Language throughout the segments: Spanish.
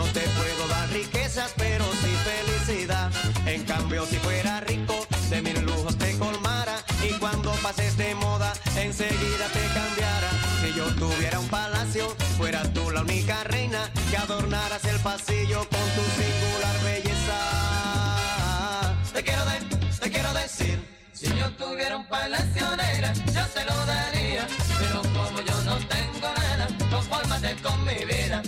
No te puedo dar riquezas, pero sí felicidad. En cambio, si fuera rico, de mil lujos te colmara. Y cuando pases de moda, enseguida te cambiara. Si yo tuviera un palacio, fueras tú la única reina que adornaras el pasillo con tu singular belleza. Te quiero, te quiero decir. Si yo tuviera un palacio negra, yo te lo daría. Pero como yo no tengo nada, confórmate con mi vida.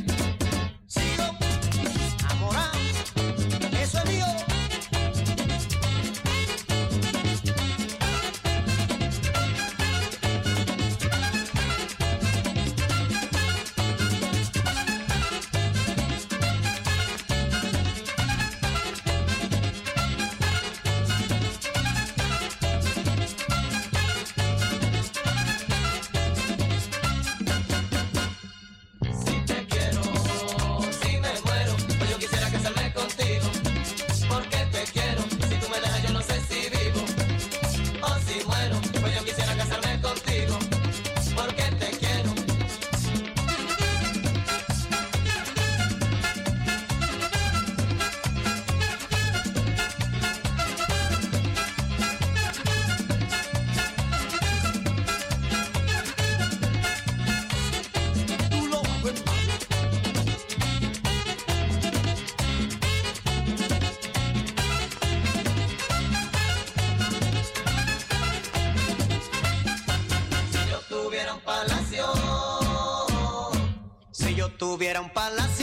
hubiera un palacio.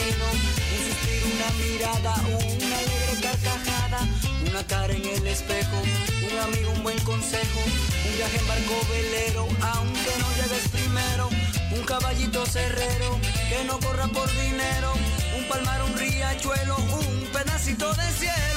un suspiro, una mirada, una alegre carcajada, una cara en el espejo, un amigo, un buen consejo, un viaje en barco velero, aunque no llegues primero, un caballito cerrero, que no corra por dinero, un palmar, un riachuelo, un pedacito de cielo.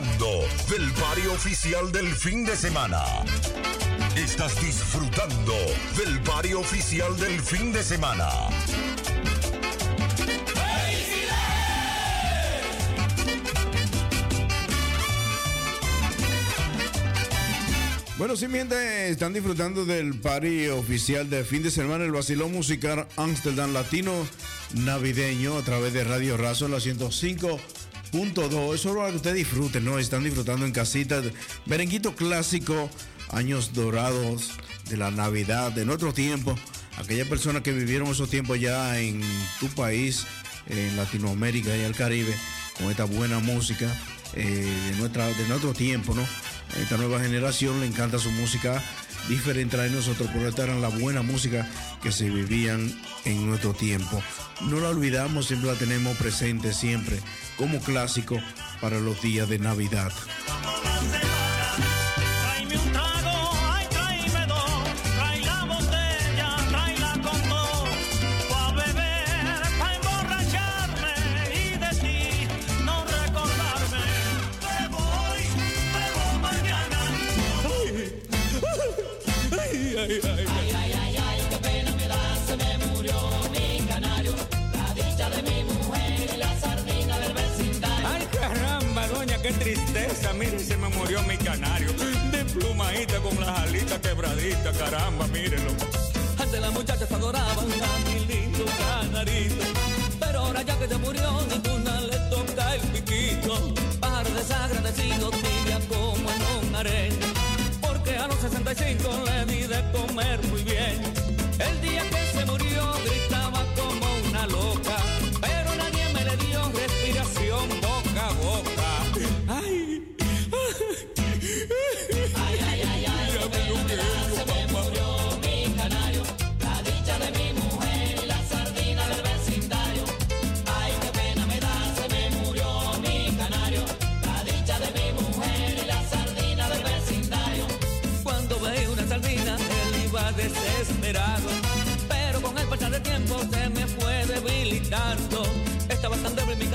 Del barrio oficial del fin de semana. Estás disfrutando del barrio oficial del fin de semana. Bueno, mientras están disfrutando del party oficial de fin de semana, el vacilón musical Amsterdam Latino Navideño a través de Radio Razo en la 105.2. Eso es lo que ustedes disfruten, ¿no? Están disfrutando en casita. Merenguito clásico, años dorados de la Navidad, de nuestro tiempo. Aquellas personas que vivieron esos tiempos ya en tu país, en Latinoamérica y el Caribe, con esta buena música eh, de, nuestra, de nuestro tiempo, ¿no? esta nueva generación le encanta su música diferente a nosotros, pero esta era la buena música que se vivían en nuestro tiempo. No la olvidamos, siempre la tenemos presente siempre como clásico para los días de Navidad. Mire, se me murió mi canario. De plumadita con las alitas quebraditas, caramba, mírenlo. Antes las muchachas adoraban a mi lindo canarito. Pero ahora ya que se murió, ninguna le toca el piquito. Pájaro desagradecido, tibia como en un arena. Porque a los 65 le di de comer muy bien. El día que se murió gritaba como una loca.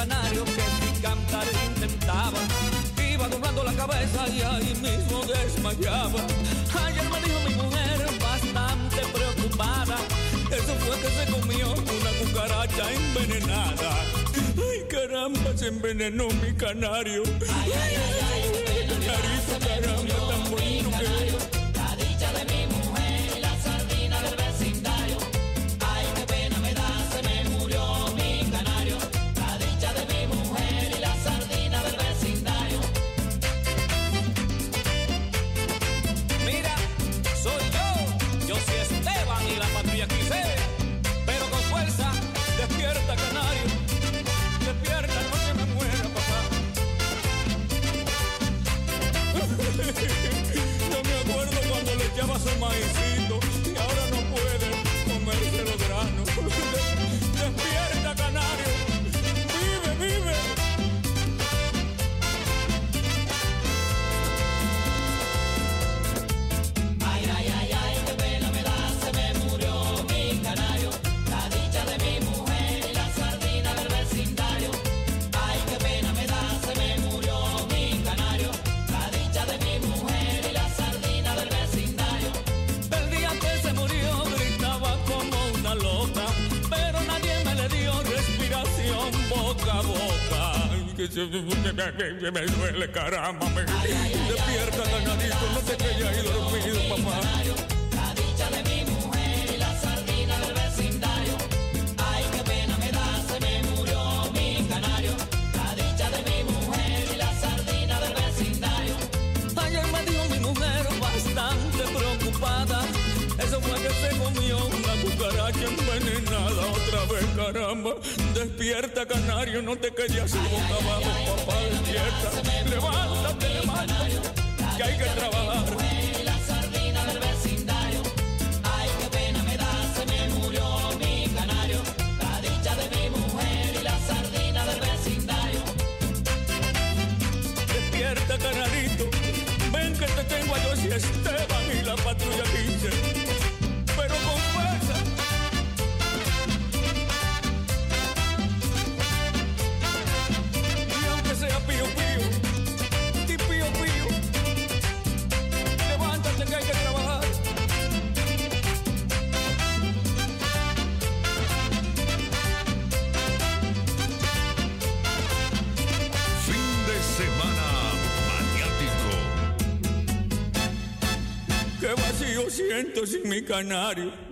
Que sin cantar intentaba. Iba doblando la cabeza y ahí mismo desmayaba. Ayer me dijo mi mujer bastante preocupada. Eso fue que se comió una cucaracha envenenada. Ay, caramba, se envenenó mi canario. Ay, ay, ay, ay, caramba, tan bonito que y me, duele, caramba, me despierta, canadito, no te quedes ahí dormido, papá. La dicha de mi mujer y la sardina del vecindario. Ay, qué pena me da, se me murió mi canario. La dicha de mi mujer y la sardina del vecindario. Ayer me dijo mi mujer bastante preocupada. Eso fue que se comió una cucaracha envenenada otra vez, caramba. Despierta, canario, no te así boca abajo, papá, despierta. Levántate, levántate, que hay que trabajar. La sardina del vecindario. Ay, qué pena me da, se me murió mi canario. La dicha de mi mujer y la sardina del vecindario. Despierta, canarito. Ven que te tengo a yo y Esteban y la patrulla 15. Siento sin mi canario.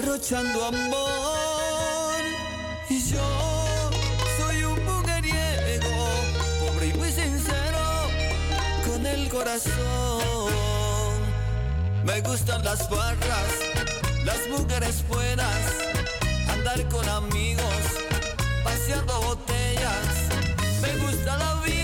Derrochando amor. Y yo soy un mujeriego, pobre y muy sincero, con el corazón. Me gustan las barras, las mujeres buenas, andar con amigos, paseando botellas. Me gusta la vida,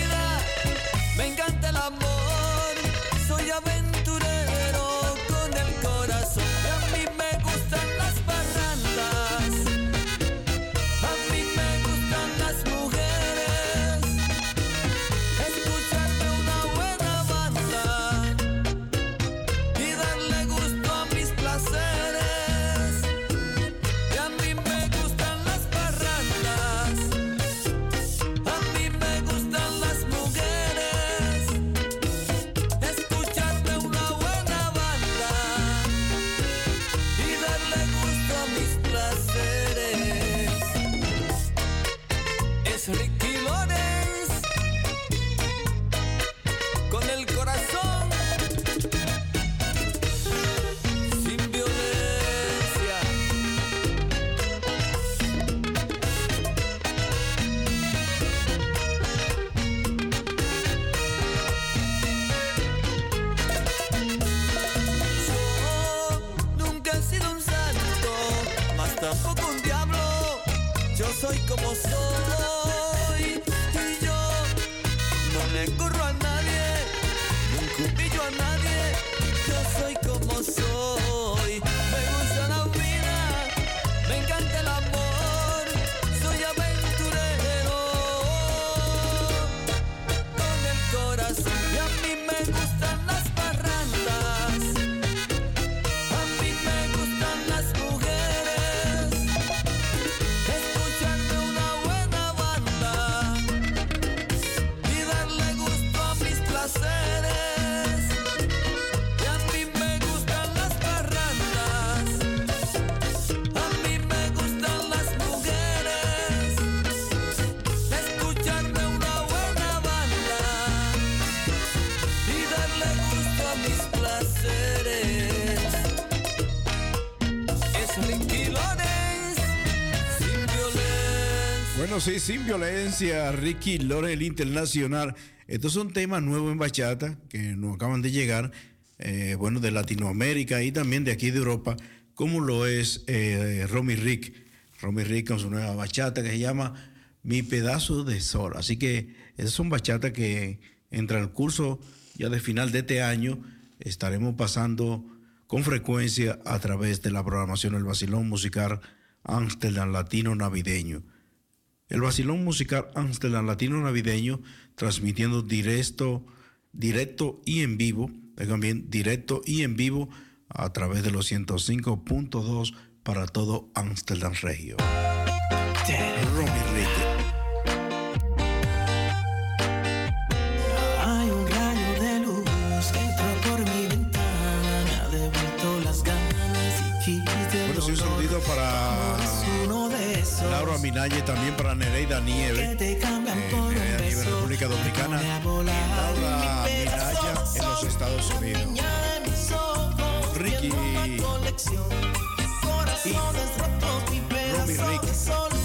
sin violencia, Ricky Lore, el internacional. Estos son temas nuevos en bachata que nos acaban de llegar, eh, bueno, de Latinoamérica y también de aquí de Europa, como lo es eh, Romy Rick. Romy Rick con su nueva bachata que se llama Mi Pedazo de Sol. Así que esas son bachatas que en transcurso ya de final de este año estaremos pasando con frecuencia a través de la programación El Basilón Musical Amsterdam Latino Navideño. El Basilón Musical Amsterdam Latino Navideño transmitiendo directo, directo y en vivo, bien, directo y en vivo a través de los 105.2 para todo Amsterdam Regio. Romy Ricky. Hay un rayo de luz que entró por mi ventana, me ha devuelto las ganas y quise el Bueno, sí, un saludito para Laura también para Nereida que Nieve. te cambian eh, Nereida Nieve, beso. República Dominicana. Laura Minaya en los. Estados Unidos. Ricky. mi Romy Rick.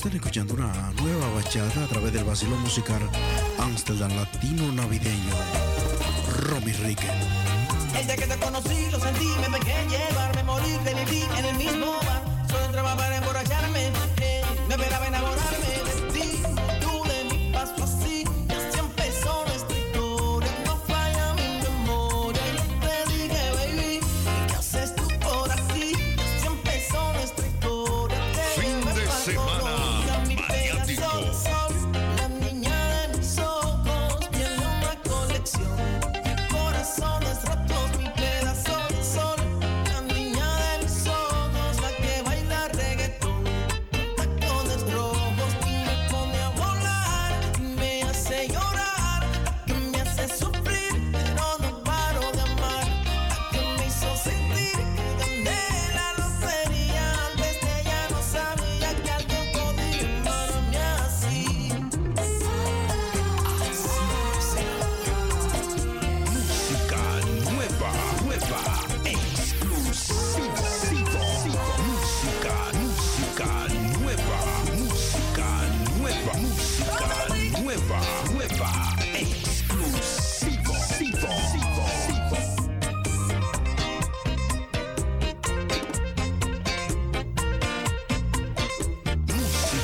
Están escuchando una nueva bachata a través del Basilón Musical Amsterdam Latino Navideño. Romy Rick. El día que te conocí, lo sentí, me dejé llevar, me morí, te viví en el mismo bar. Solo entraba para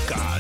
God.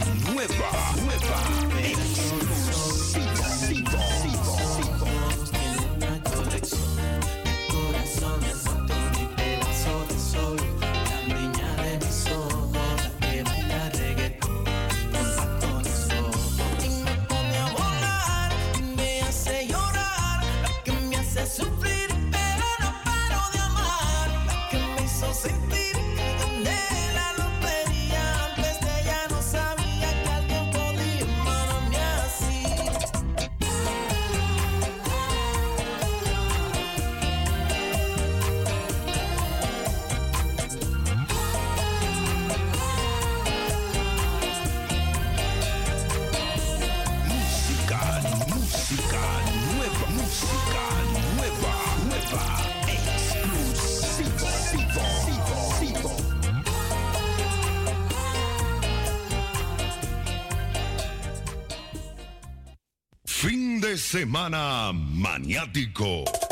Semana Maniático.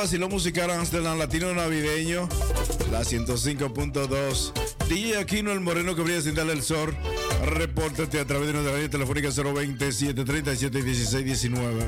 vacilón musical Amsterdam Latino Navideño, la 105.2. DJ Aquino el Moreno que brilla sin darle el sol. Repórtate a través de nuestra radio telefónica 020 737 1619.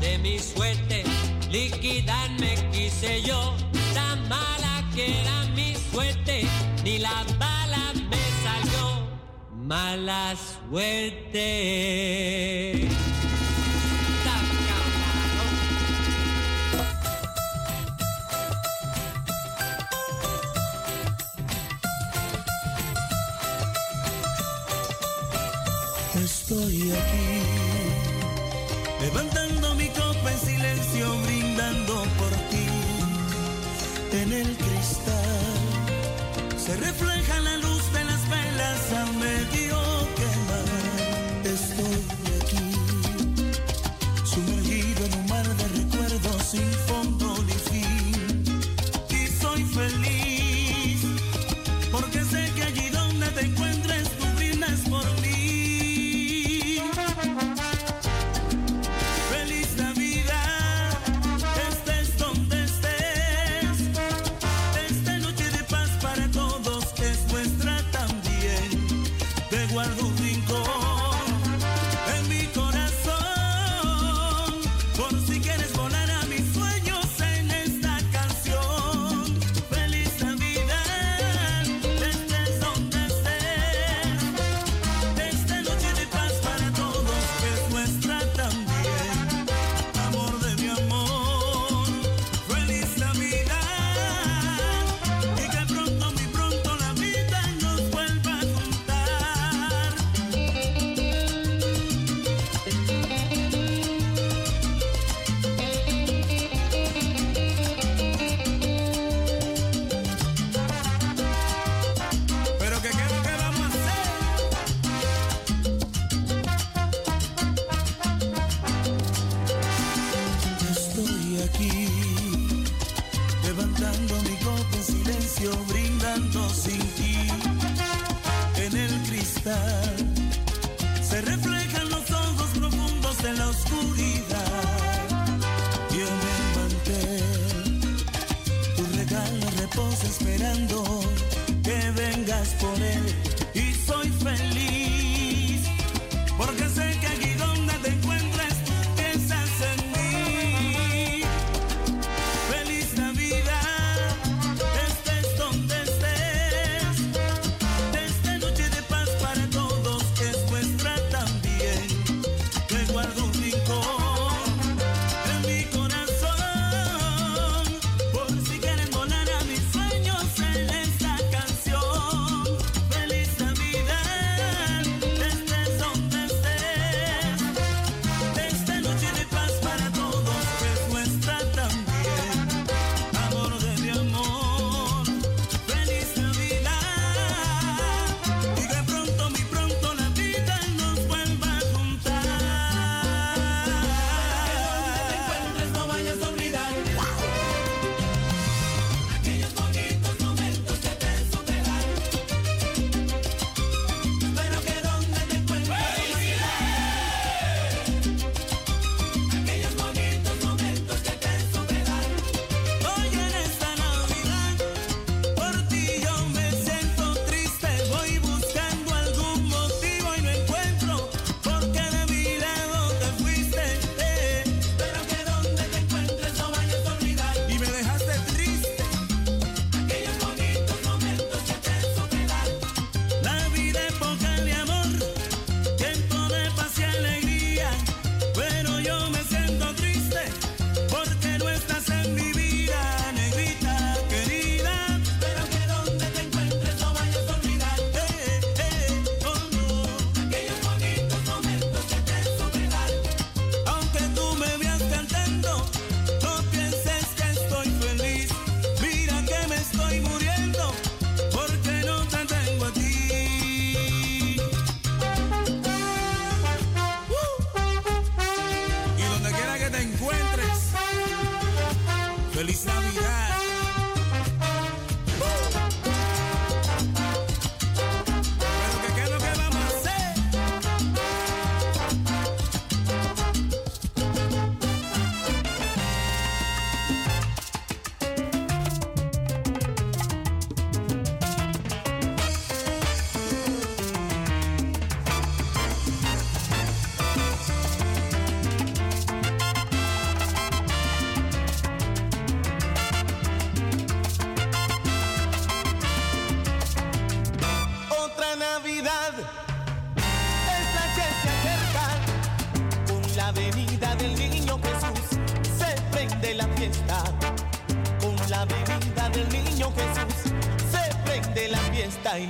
de mi suerte, liquidarme quise yo, tan mala que era mi suerte, ni la bala me salió, mala suerte.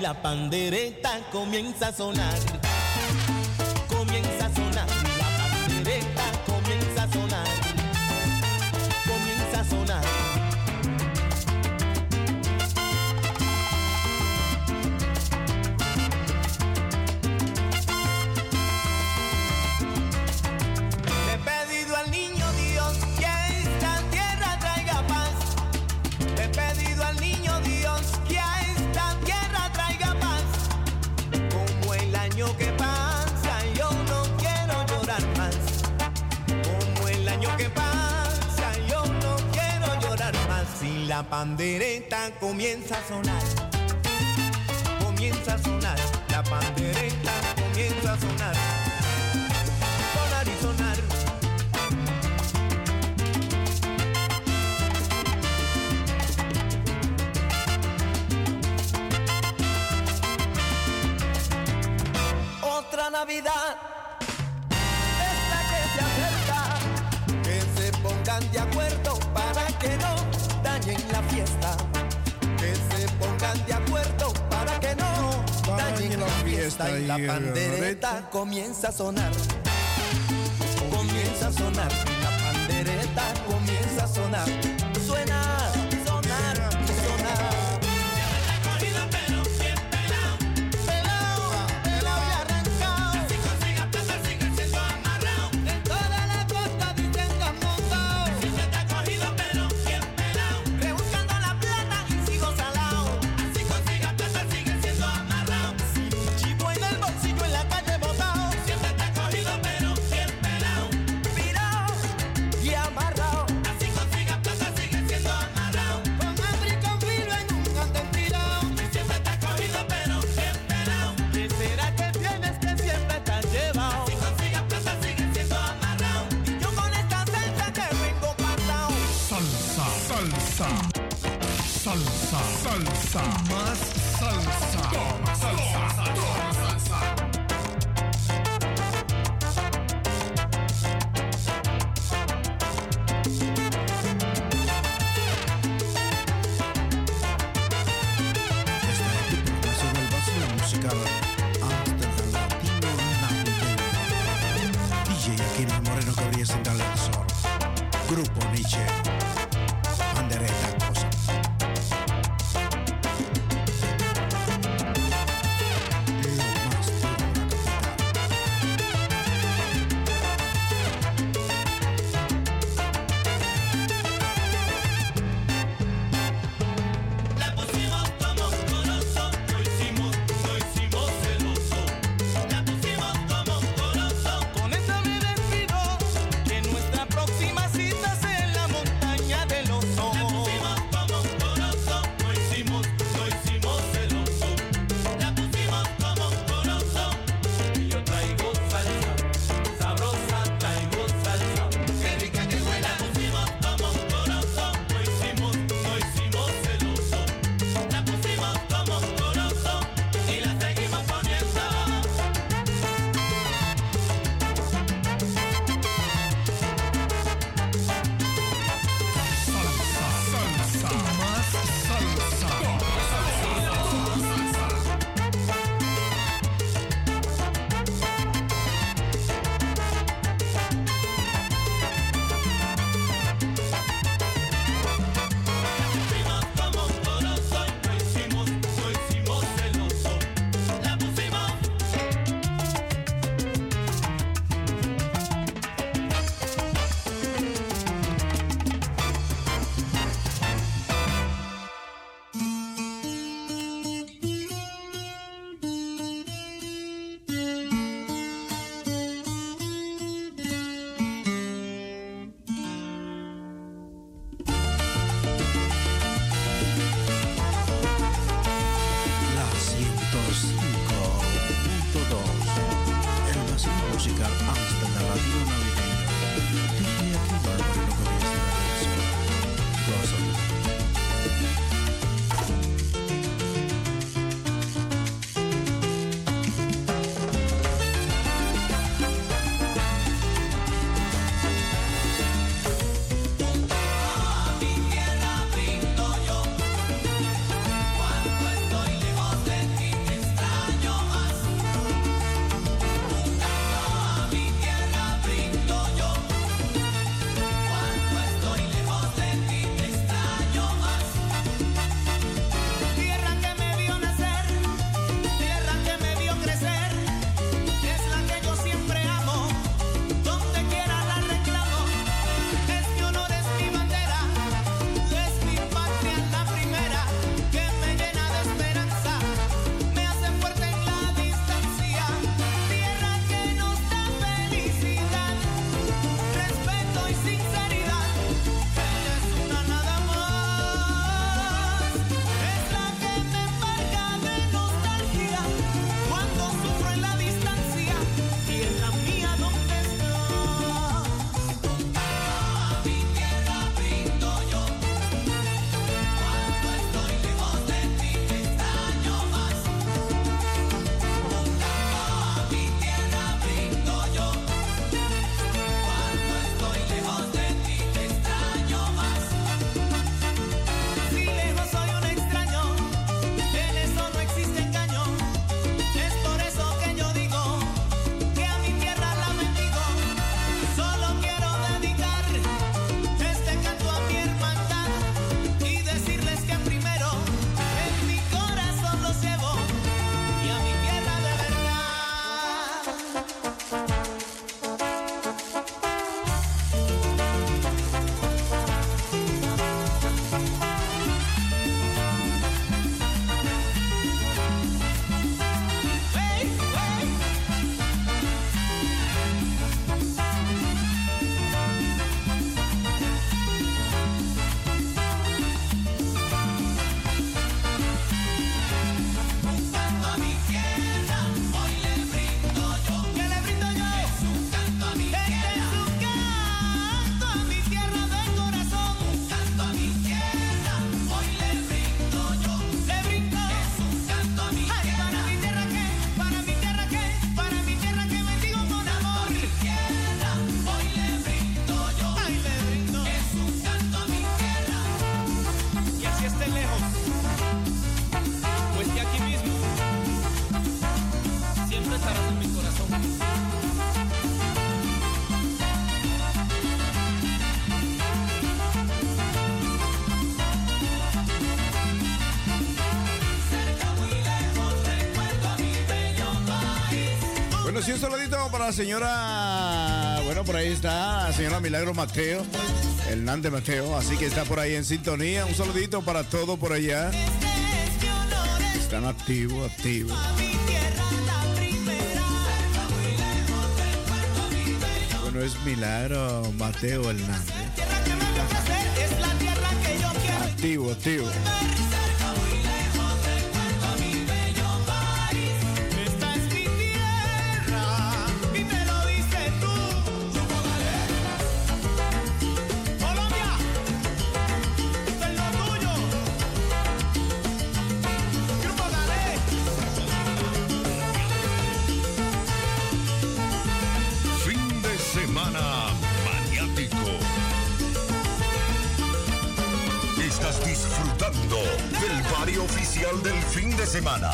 la pandereta comienza a sonar. la pandereta comienza a sonar. un saludito para la señora, bueno, por ahí está, la señora Milagro Mateo, Hernández Mateo, así que está por ahí en sintonía. Un saludito para todos por allá. Están activos, activos. Bueno, es Milagro Mateo Hernández. Activo, activo. el barrio oficial del fin de semana.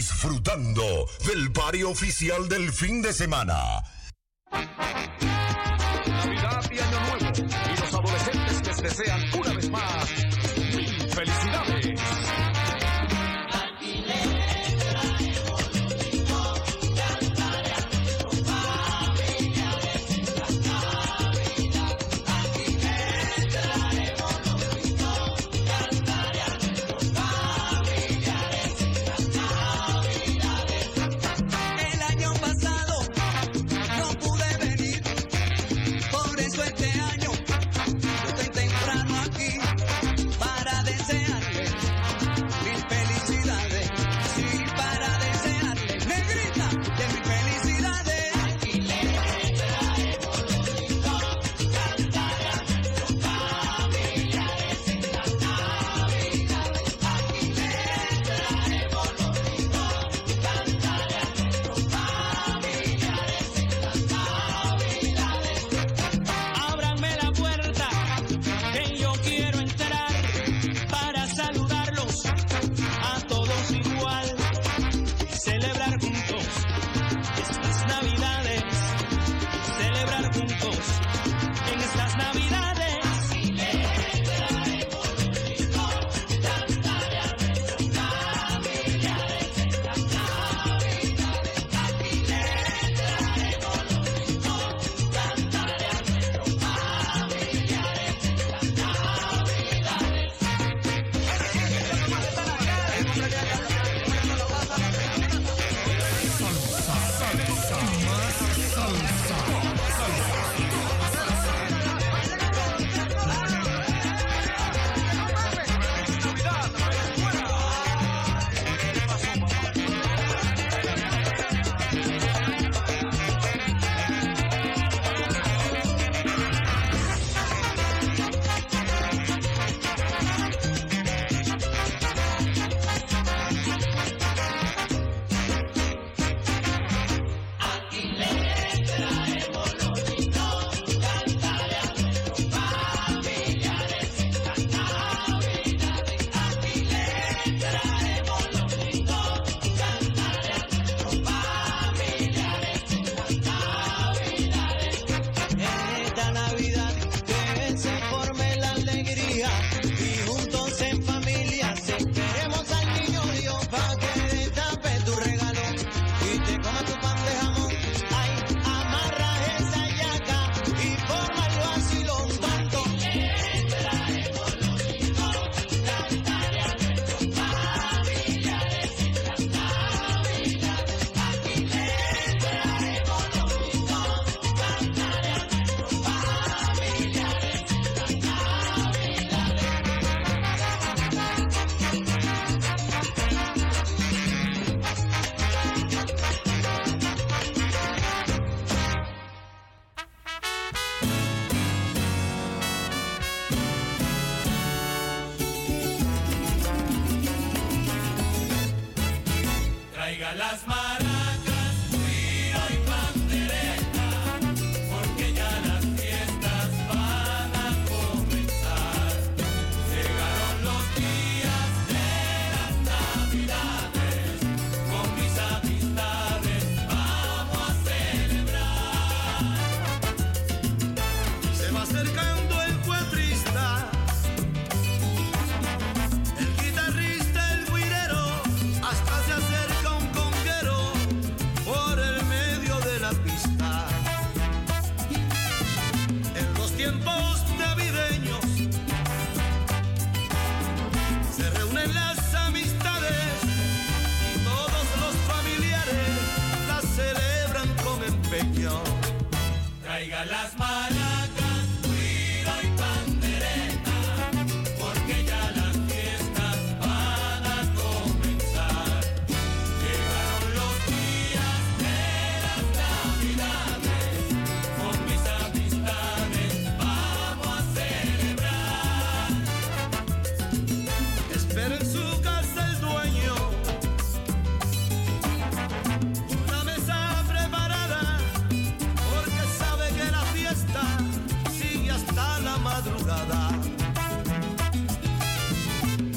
disfrutando del pario oficial del fin de semana.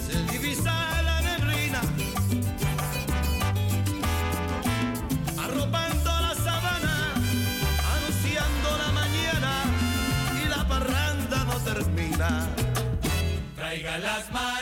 Se divisa la neblina, arropando la sabana, anunciando la mañana y la parranda no termina. Traiga las manos.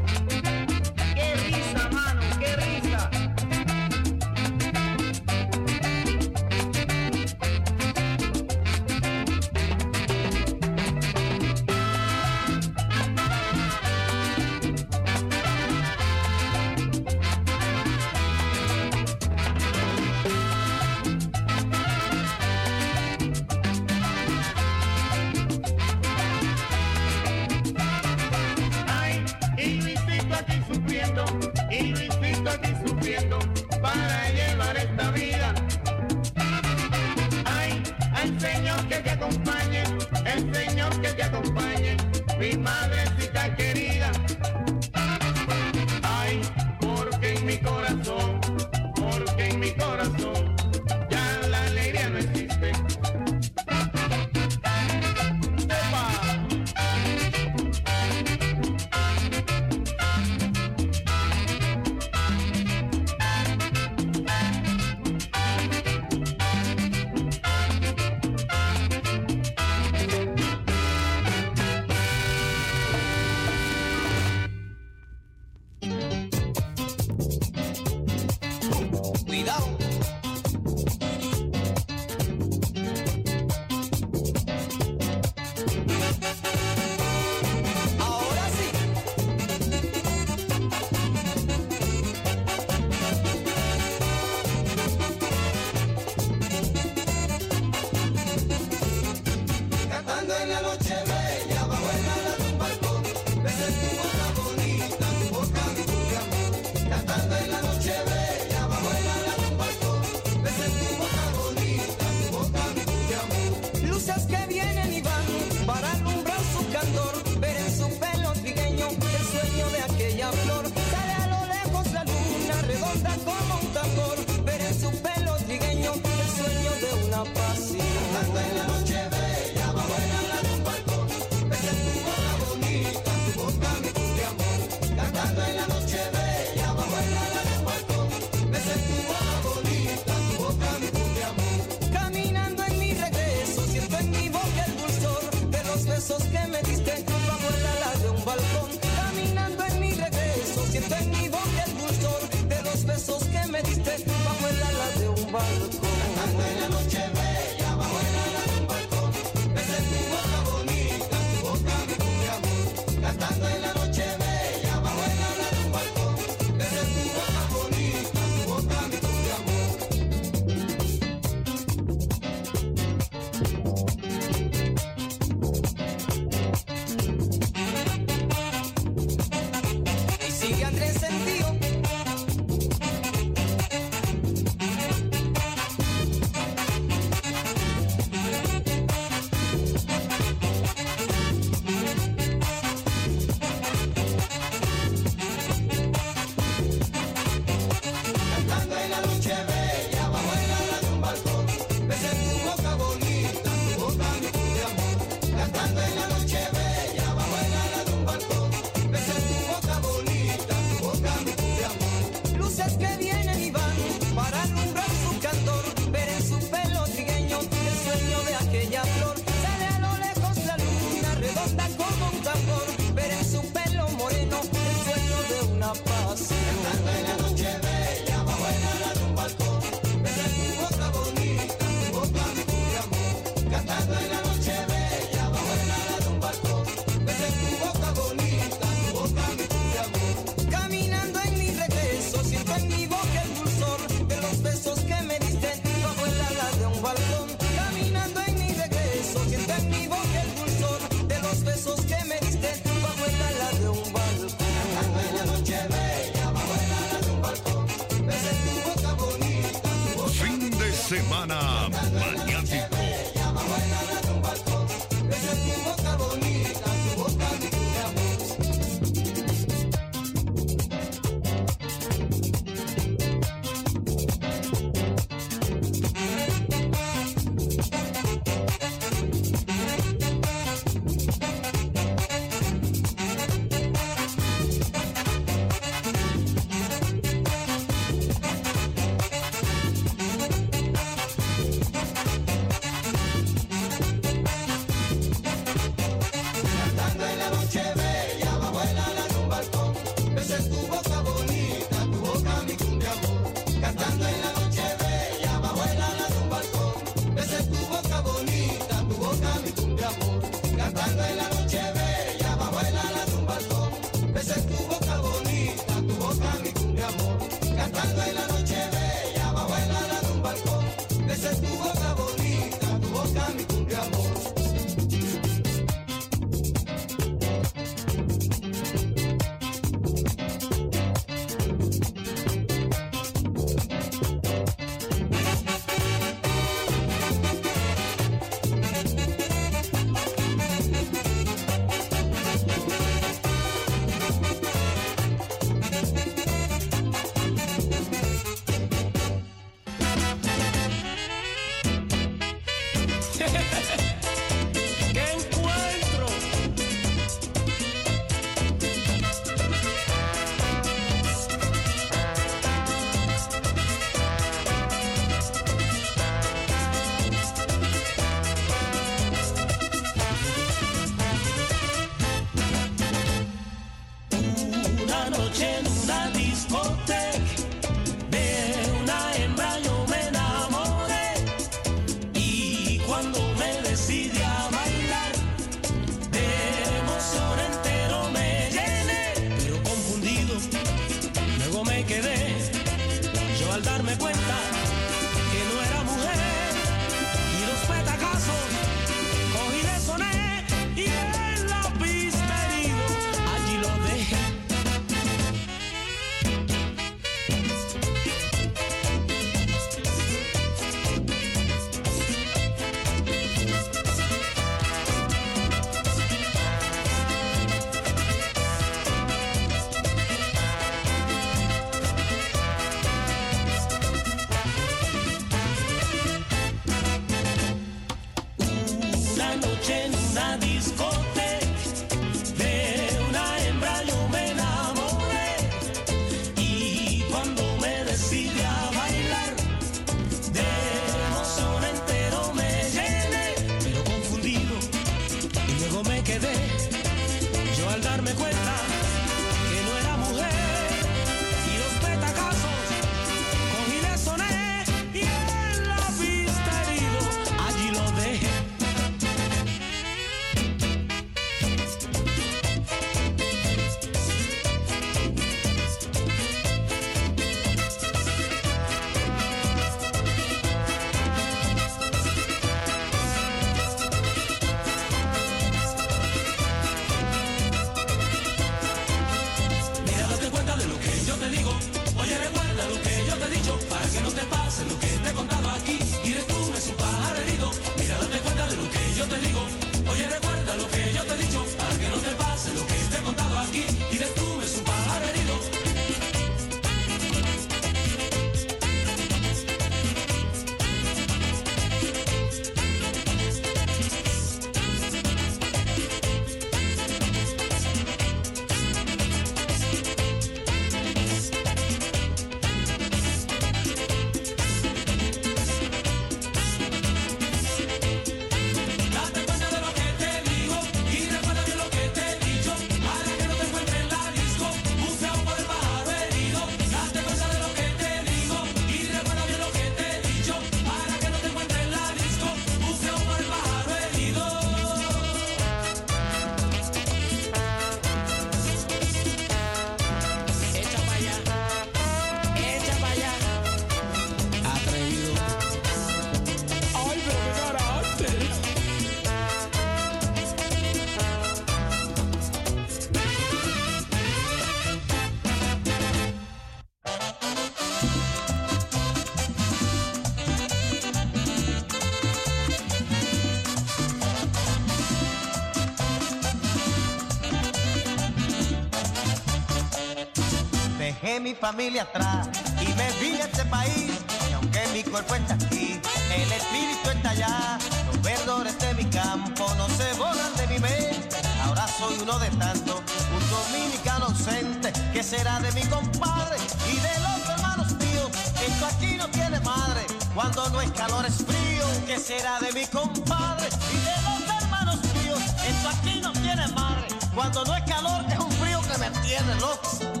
mi familia atrás y me vi de este país. Y aunque mi cuerpo está aquí, el espíritu está allá. Los verdores de mi campo no se borran de mi mente. Ahora soy uno de tantos, un dominicano ausente. que será de mi compadre y de los hermanos míos? Esto aquí no tiene madre. Cuando no es calor es frío. que será de mi compadre y de los hermanos míos? Esto aquí no tiene madre. Cuando no es calor es un frío que me tiene loco.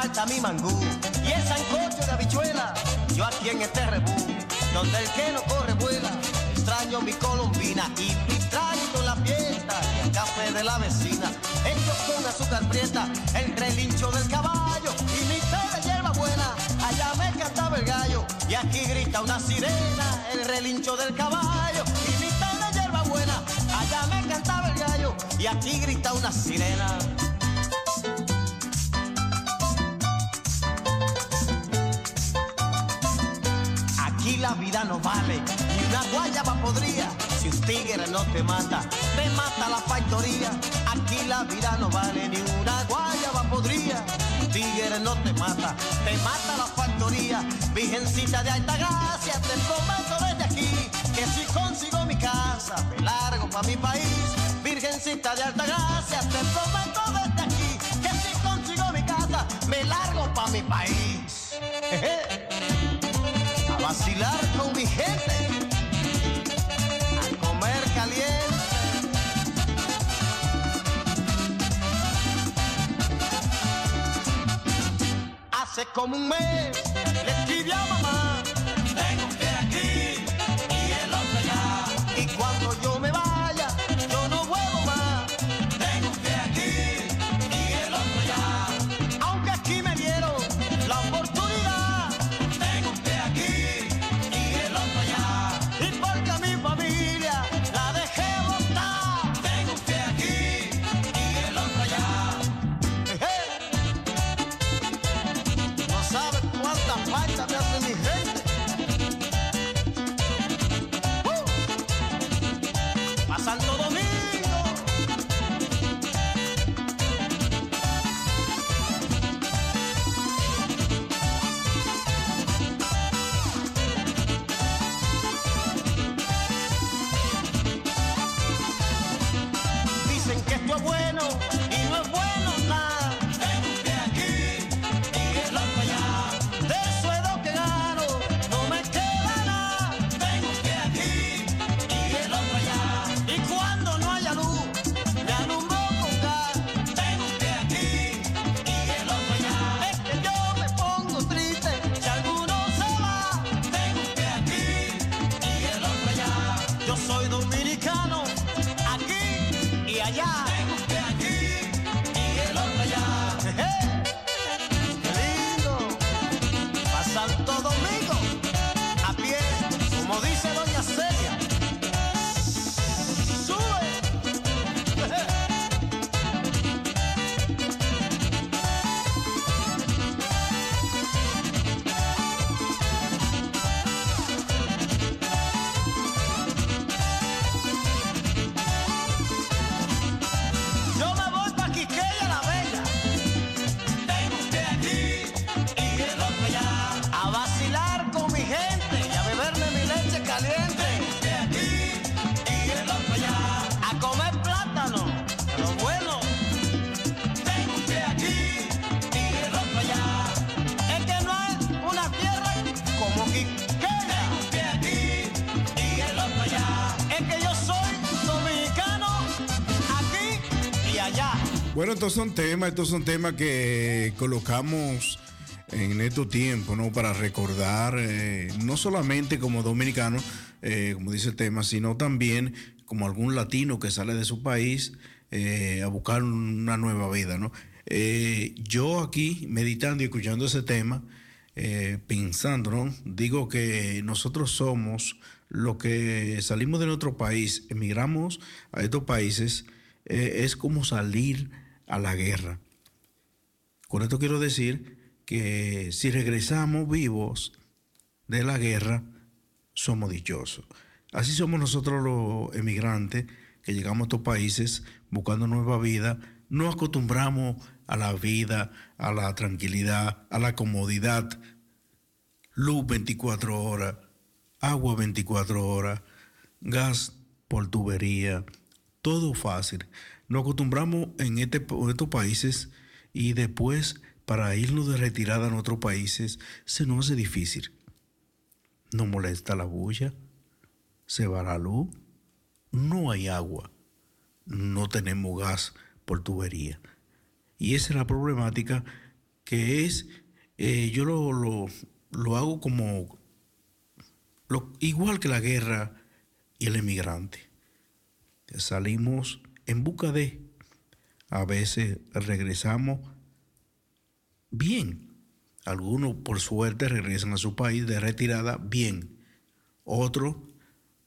falta mi mangú y el sancocho de habichuela. Yo aquí en este rebú, donde el que no corre vuela. Extraño mi colombina y pitrando la fiesta y el café de la vecina. Ellos con azúcar prieta, el relincho del caballo y mi té de hierba buena. Allá me cantaba el gallo y aquí grita una sirena, el relincho del caballo y mi té de hierba buena. Allá me cantaba el gallo y aquí grita una sirena. La vida no vale, ni una guayaba podría. Si un tigre no te mata, te mata la factoría. Aquí la vida no vale, ni una guayaba podría. Un tigre no te mata, te mata la factoría. Virgencita de alta gracia, te prometo desde aquí que si consigo mi casa, me largo pa' mi país. Virgencita de alta gracia, te prometo desde aquí que si consigo mi casa, me largo pa' mi país. vacilar con mi gente, a comer caliente. Hace como un mes le escribí a mamá, estos son temas, estos son temas que colocamos en estos tiempos, ¿no? Para recordar, eh, no solamente como dominicano, eh, como dice el tema, sino también como algún latino que sale de su país eh, a buscar una nueva vida, ¿no? Yo aquí, meditando y escuchando ese tema, pensando, ¿no? Digo que nosotros somos los que salimos de nuestro país, emigramos a estos países, es como salir a la guerra. Con esto quiero decir que si regresamos vivos de la guerra, somos dichosos. Así somos nosotros los emigrantes que llegamos a estos países buscando nueva vida. No acostumbramos a la vida, a la tranquilidad, a la comodidad. Luz 24 horas, agua 24 horas, gas por tubería, todo fácil. Nos acostumbramos este en, estos países y después para irnos de retirada a otros países se nos hace difícil. No molesta la bulla, se va la luz, no hay agua, no tenemos gas por tubería. Y esa es la problemática que es, eh, yo lo, lo, lo, hago como igual que la guerra y el emigrante. Salimos en busca de. A veces regresamos bien. Algunos, por suerte, regresan a su país de retirada bien. Otros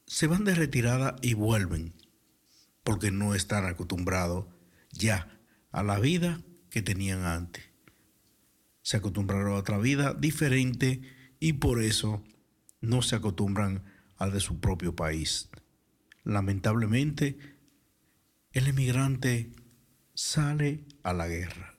se van de retirada y vuelven porque no están acostumbrados ya a la vida que tenían antes. Se acostumbraron a otra vida diferente y por eso no se acostumbran al de su propio país. Lamentablemente, el emigrante sale a la guerra.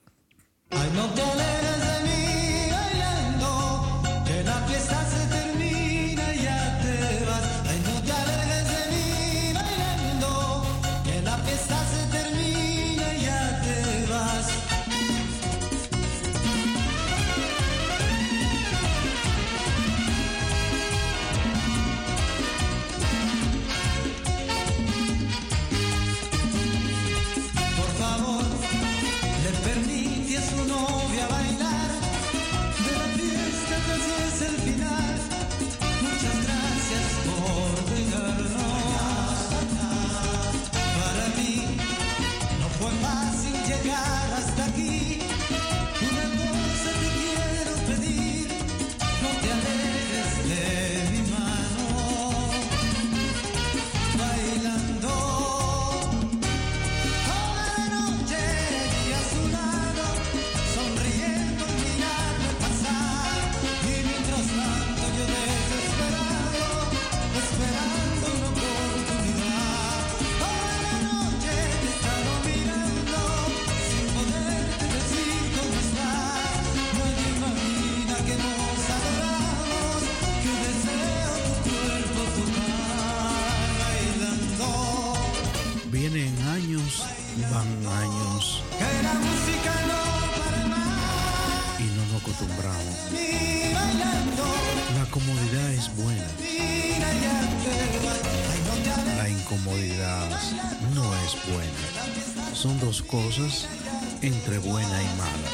entre buena y mala.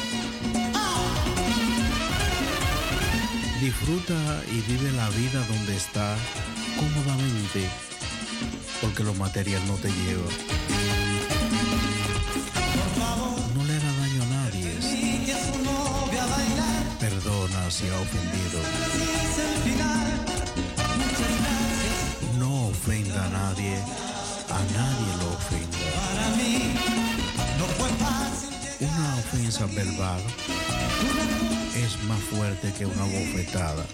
Disfruta y vive la vida donde está cómodamente, porque lo material no te lleva. No le hará daño a nadie. Perdona si ha ofendido. No ofenda a nadie, a nadie lo ofenda. Una ofensa verbal es más fuerte que una bofetada.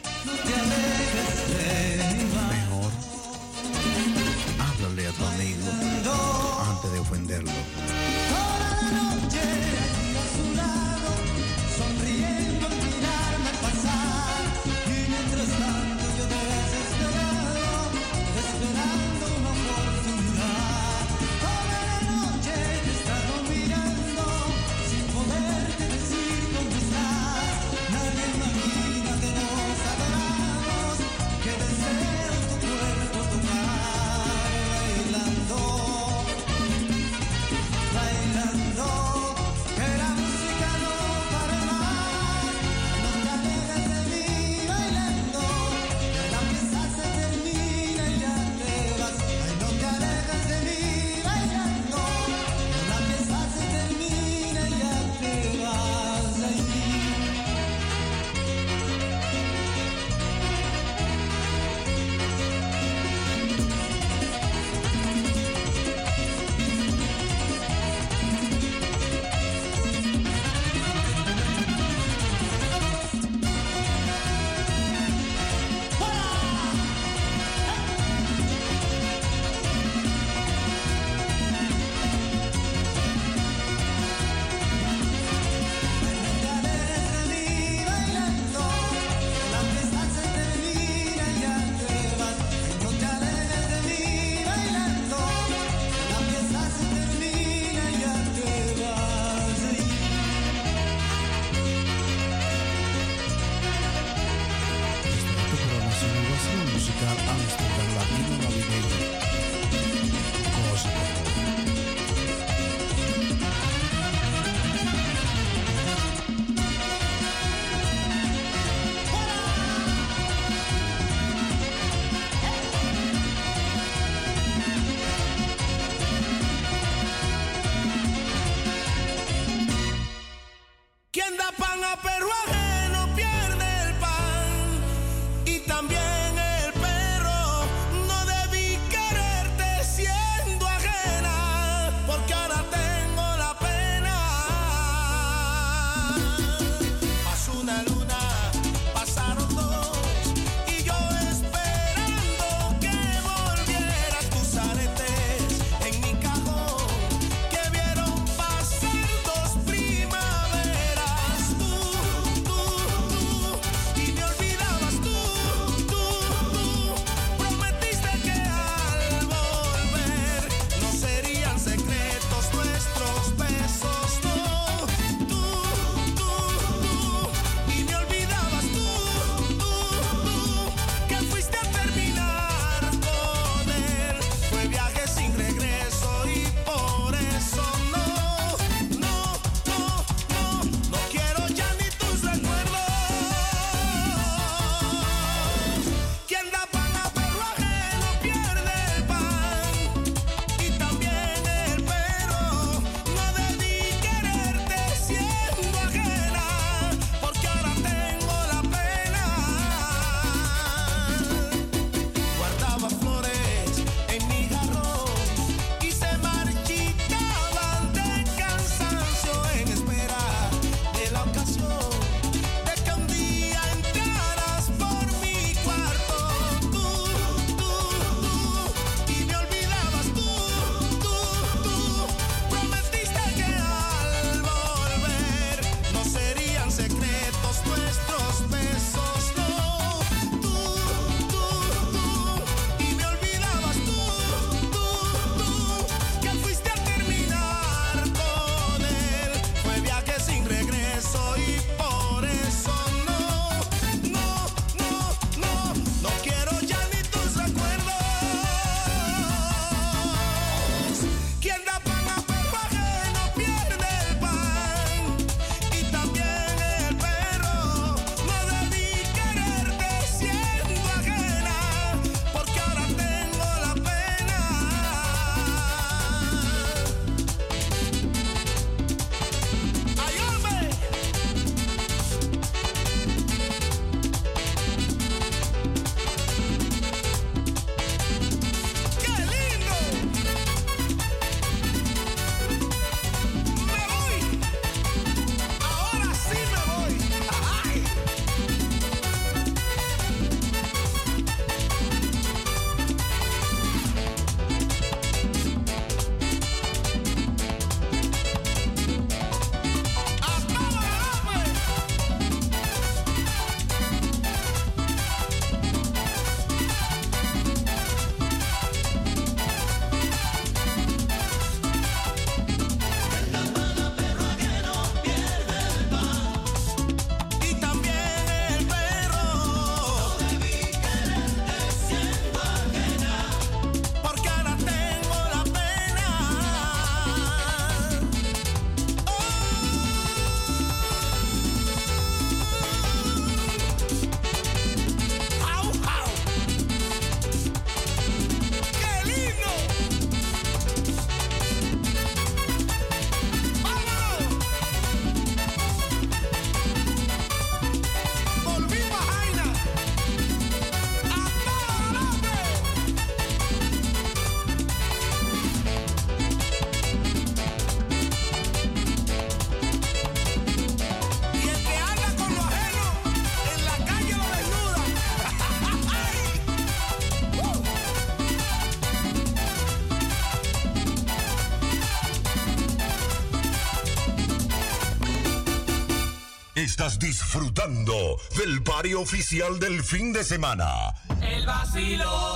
estás disfrutando del pario oficial del fin de semana. El vacilo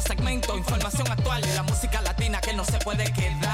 segmento, información actual y la música latina que no se puede quedar.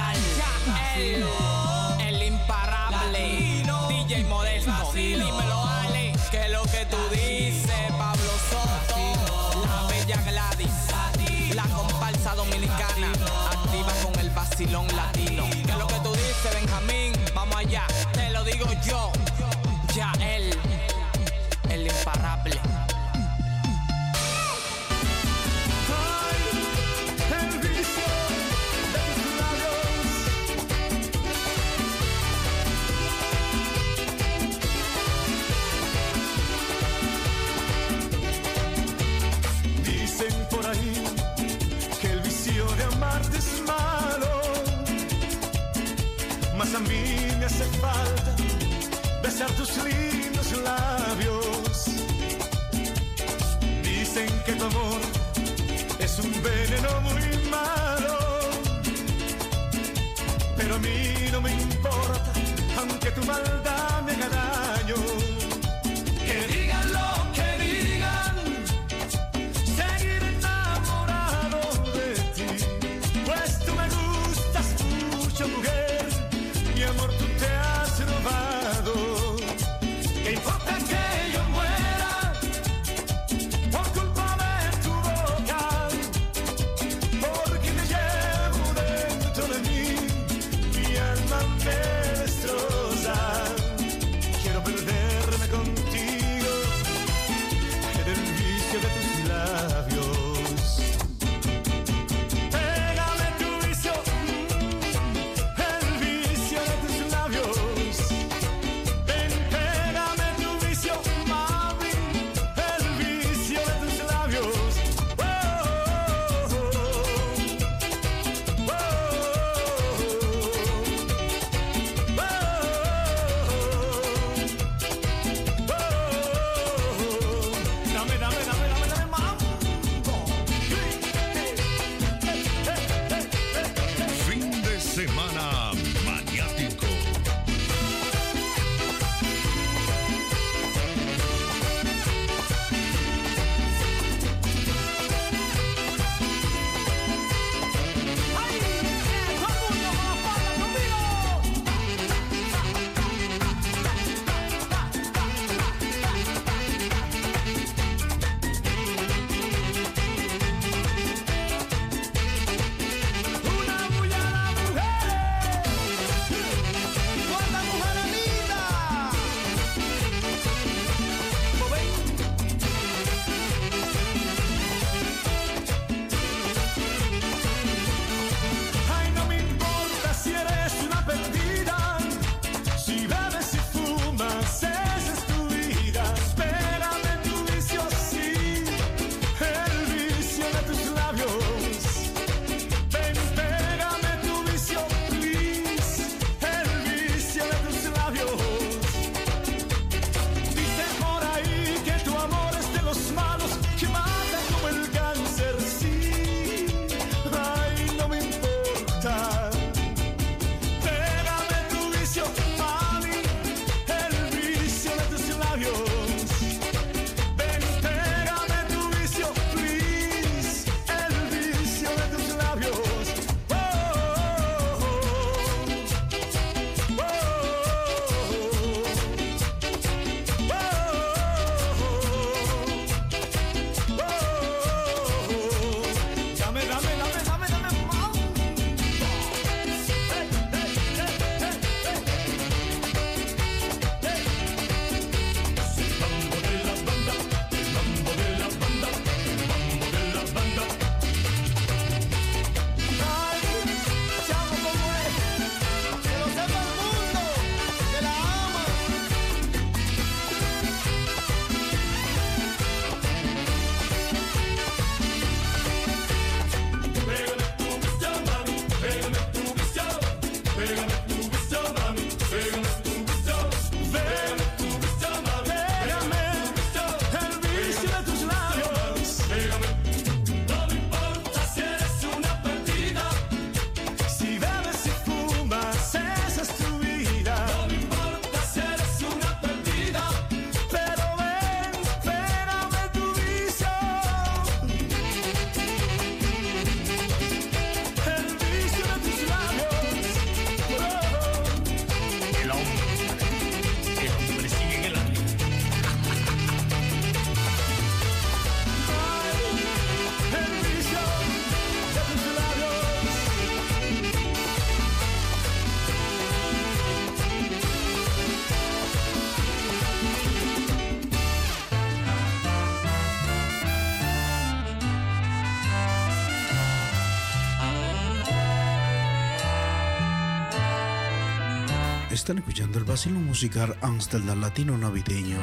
Están escuchando el vacilo musical Amsterdam Latino Navideño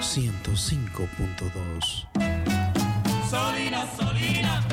105.2. Solina, Solina.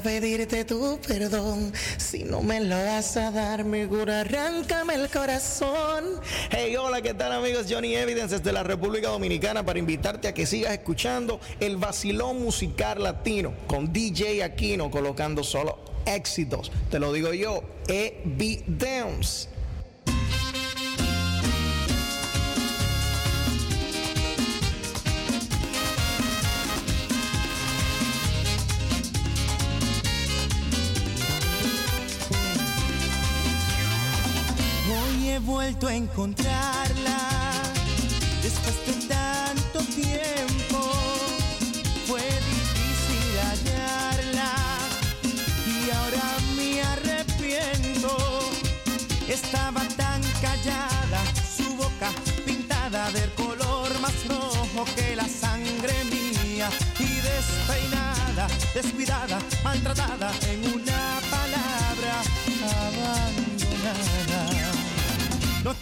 pedirte tu perdón. Si no me lo vas a dar, mi cura, arráncame el corazón. Hey, hola, ¿qué tal amigos? Johnny Evidence desde la República Dominicana para invitarte a que sigas escuchando el vacilón musical latino con DJ Aquino colocando solo éxitos. Te lo digo yo, Evidence. vuelto a encontrarla. Después de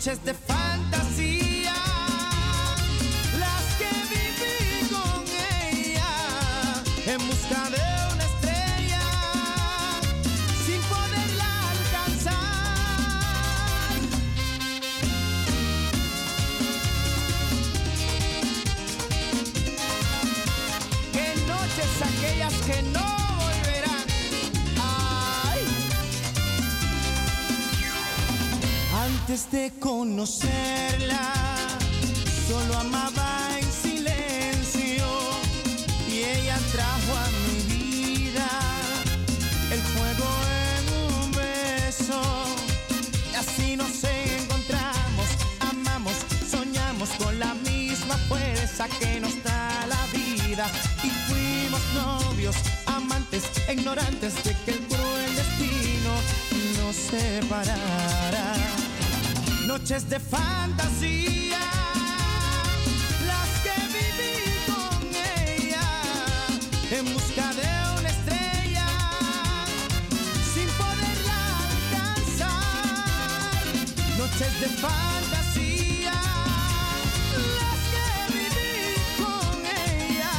noches de fantasía, las que viví con ella en busca de Antes de conocerla, solo amaba en silencio y ella trajo a mi vida el fuego en un beso. Y así nos encontramos, amamos, soñamos con la misma fuerza que nos da la vida y fuimos novios, amantes, ignorantes de que el cruel destino nos separara noches de fantasía, las que viví con ella en busca de una estrella, sin poderla alcanzar, noches de fantasía, las que viví con ella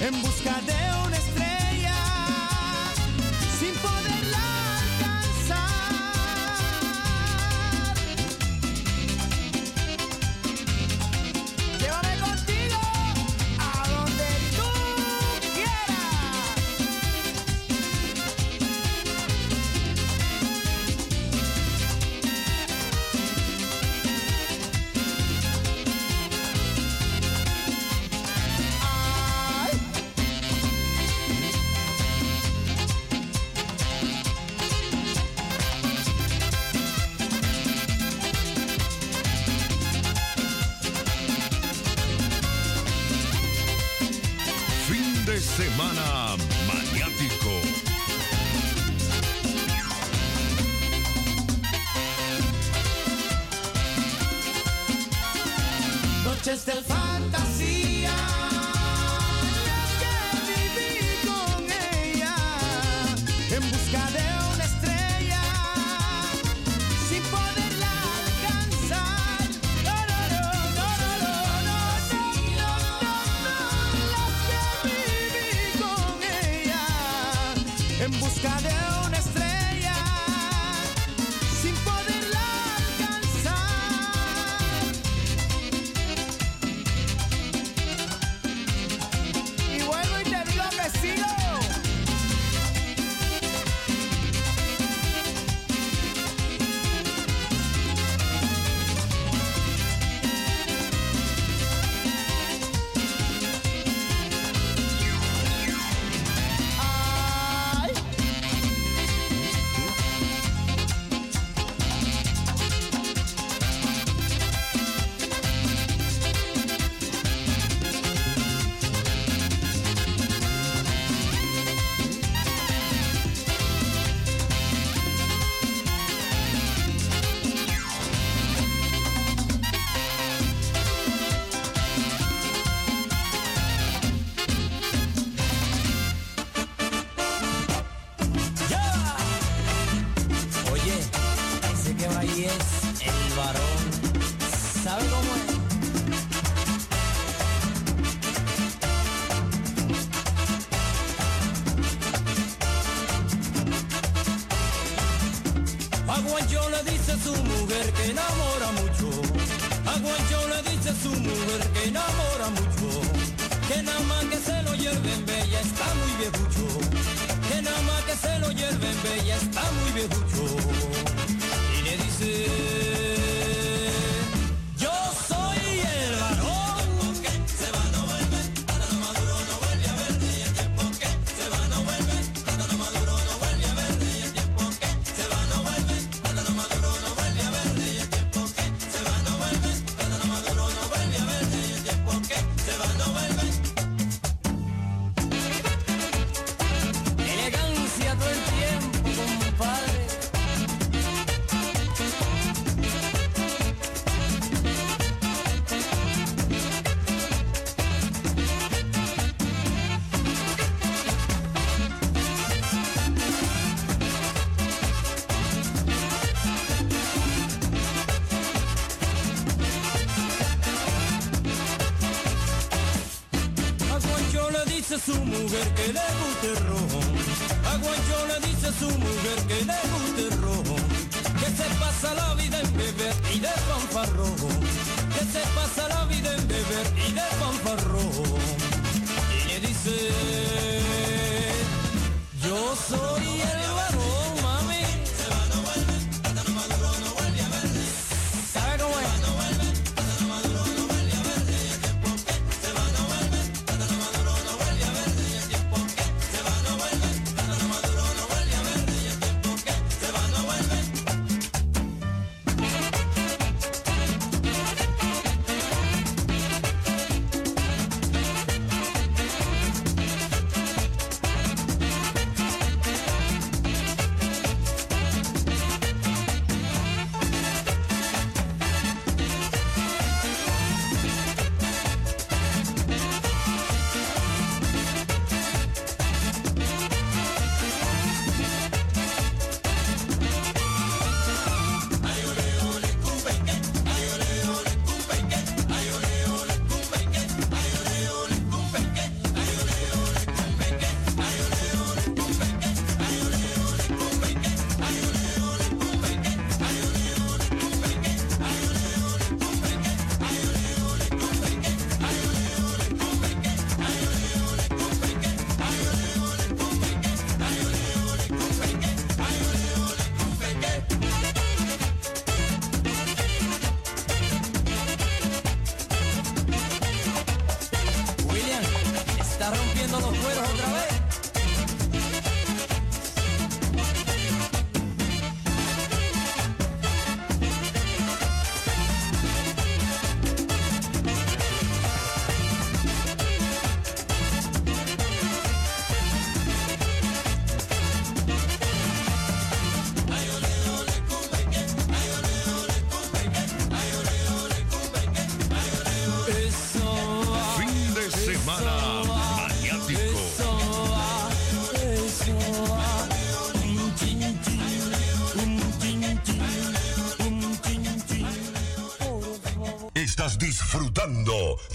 en busca de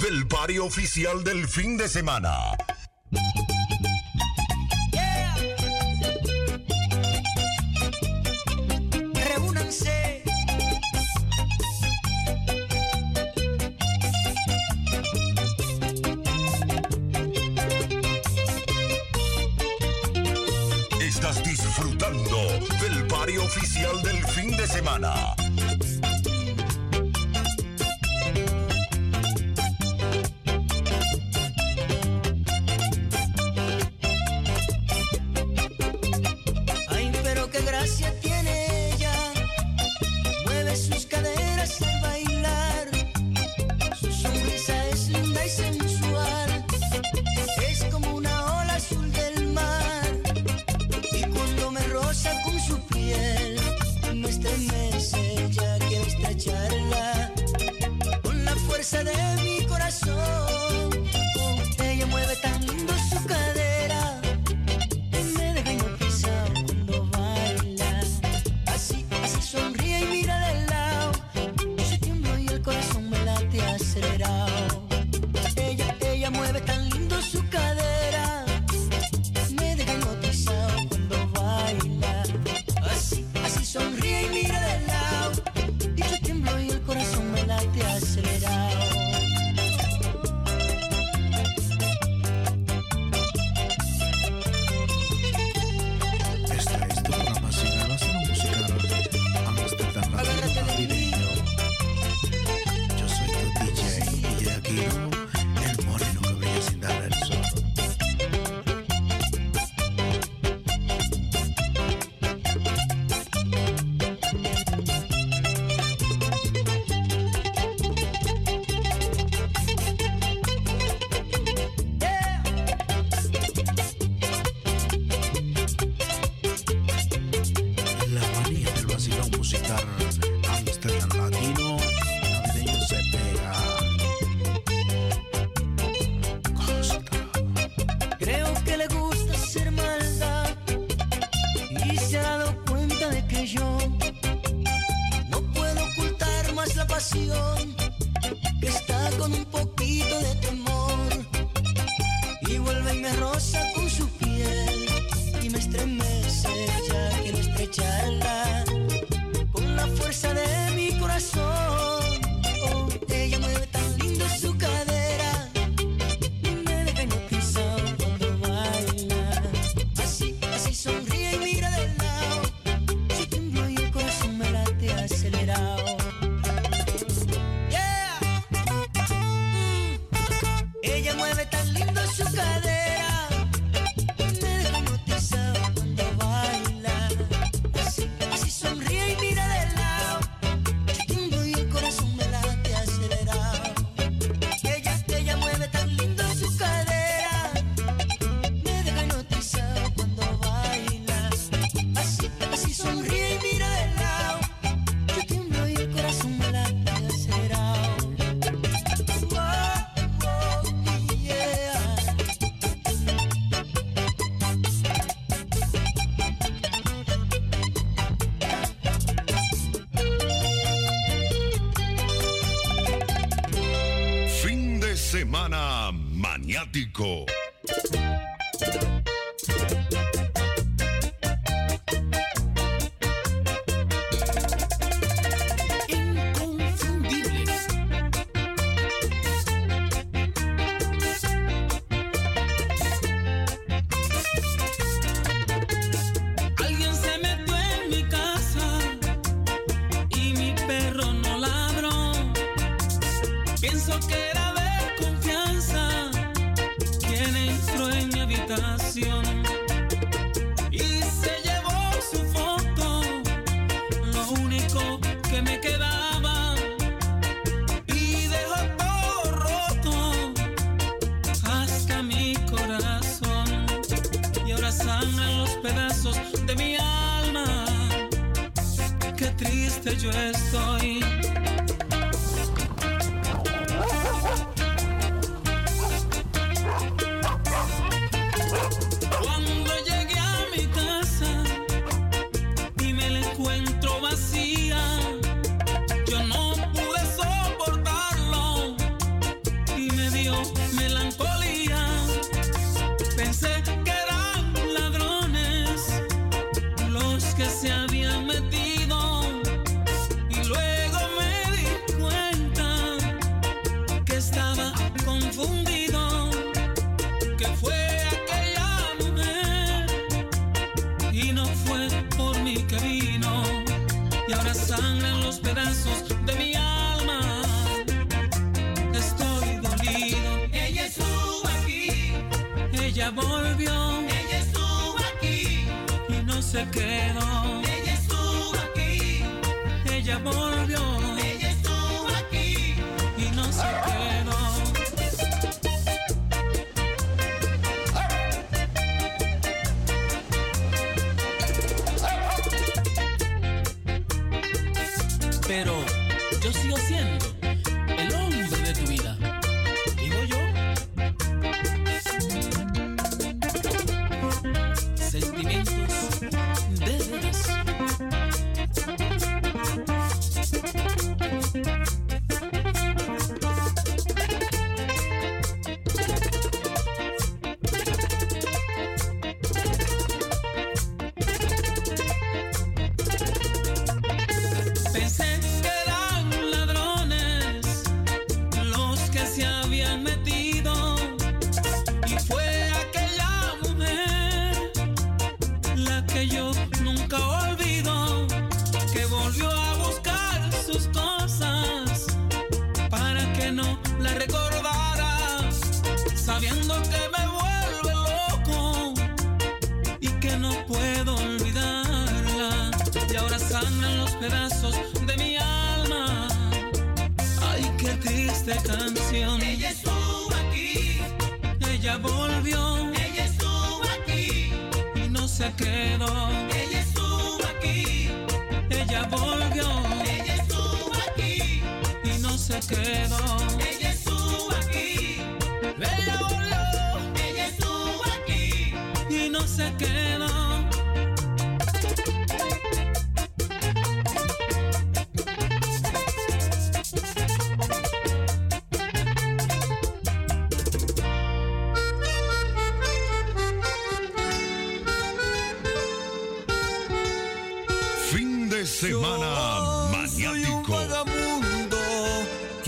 del pario oficial del fin de semana. Maniático. Ella estuvo aquí. Ella estuvo aquí. Y no se quedó.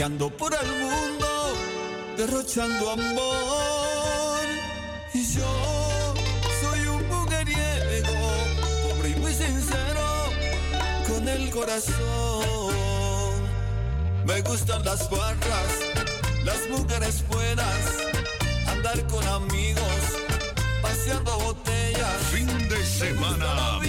ando por el mundo derrochando amor. Y yo soy un mujeriego, pobre y muy sincero, con el corazón. Me gustan las barras, las mujeres buenas, andar con amigos, paseando botellas. Fin de semana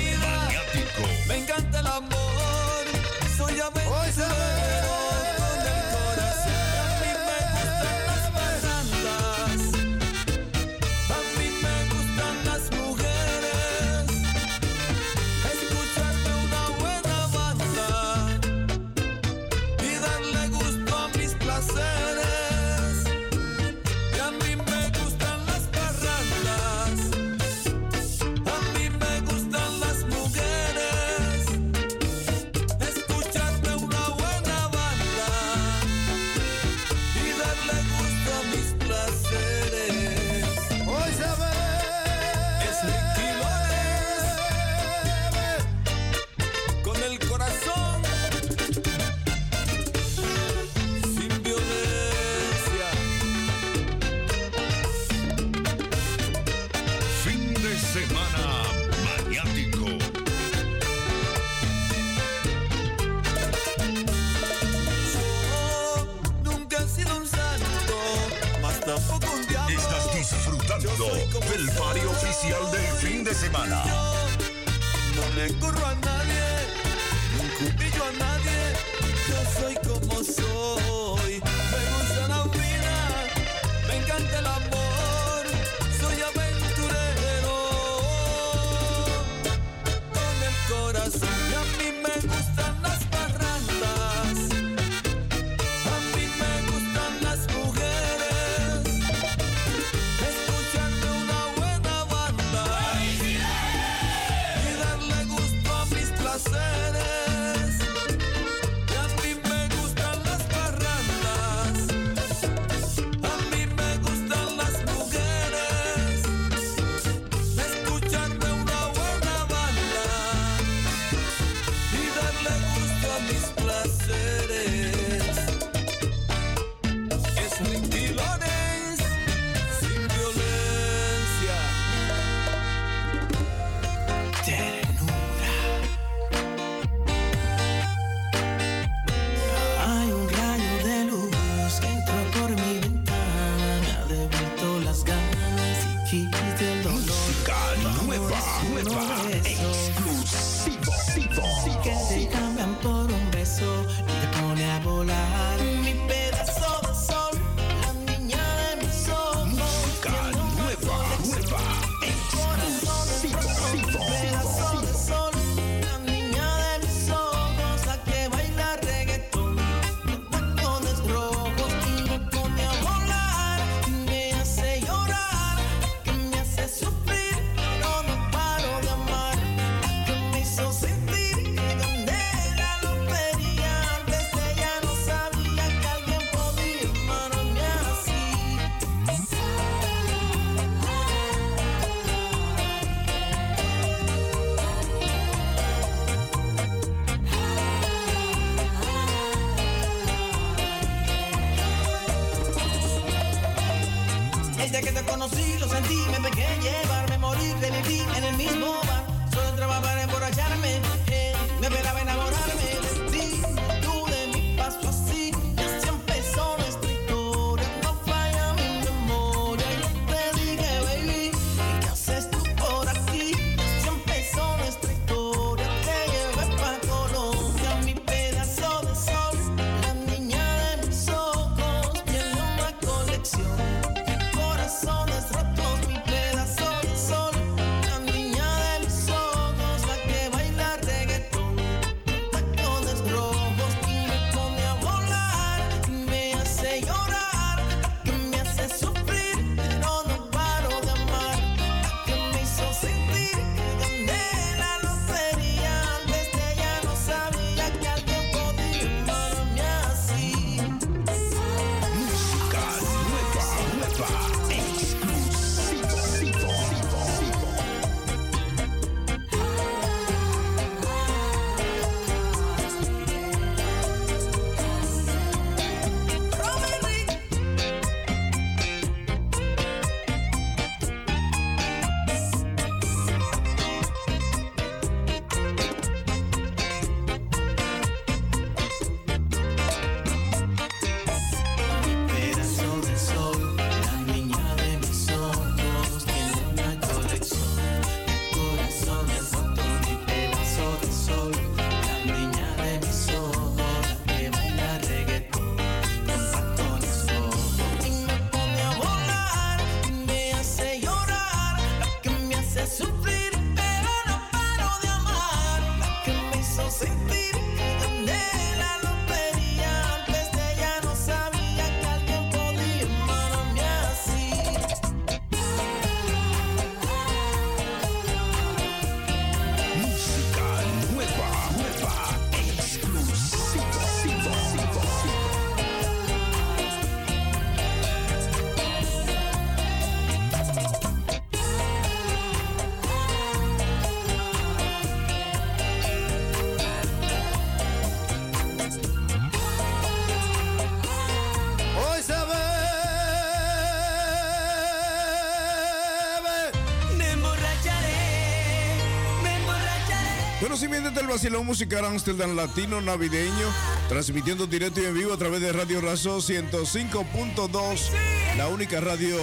Conocimiento del vacilón musical Amsterdam Latino Navideño, transmitiendo directo y en vivo a través de Radio Razo 105.2, la única radio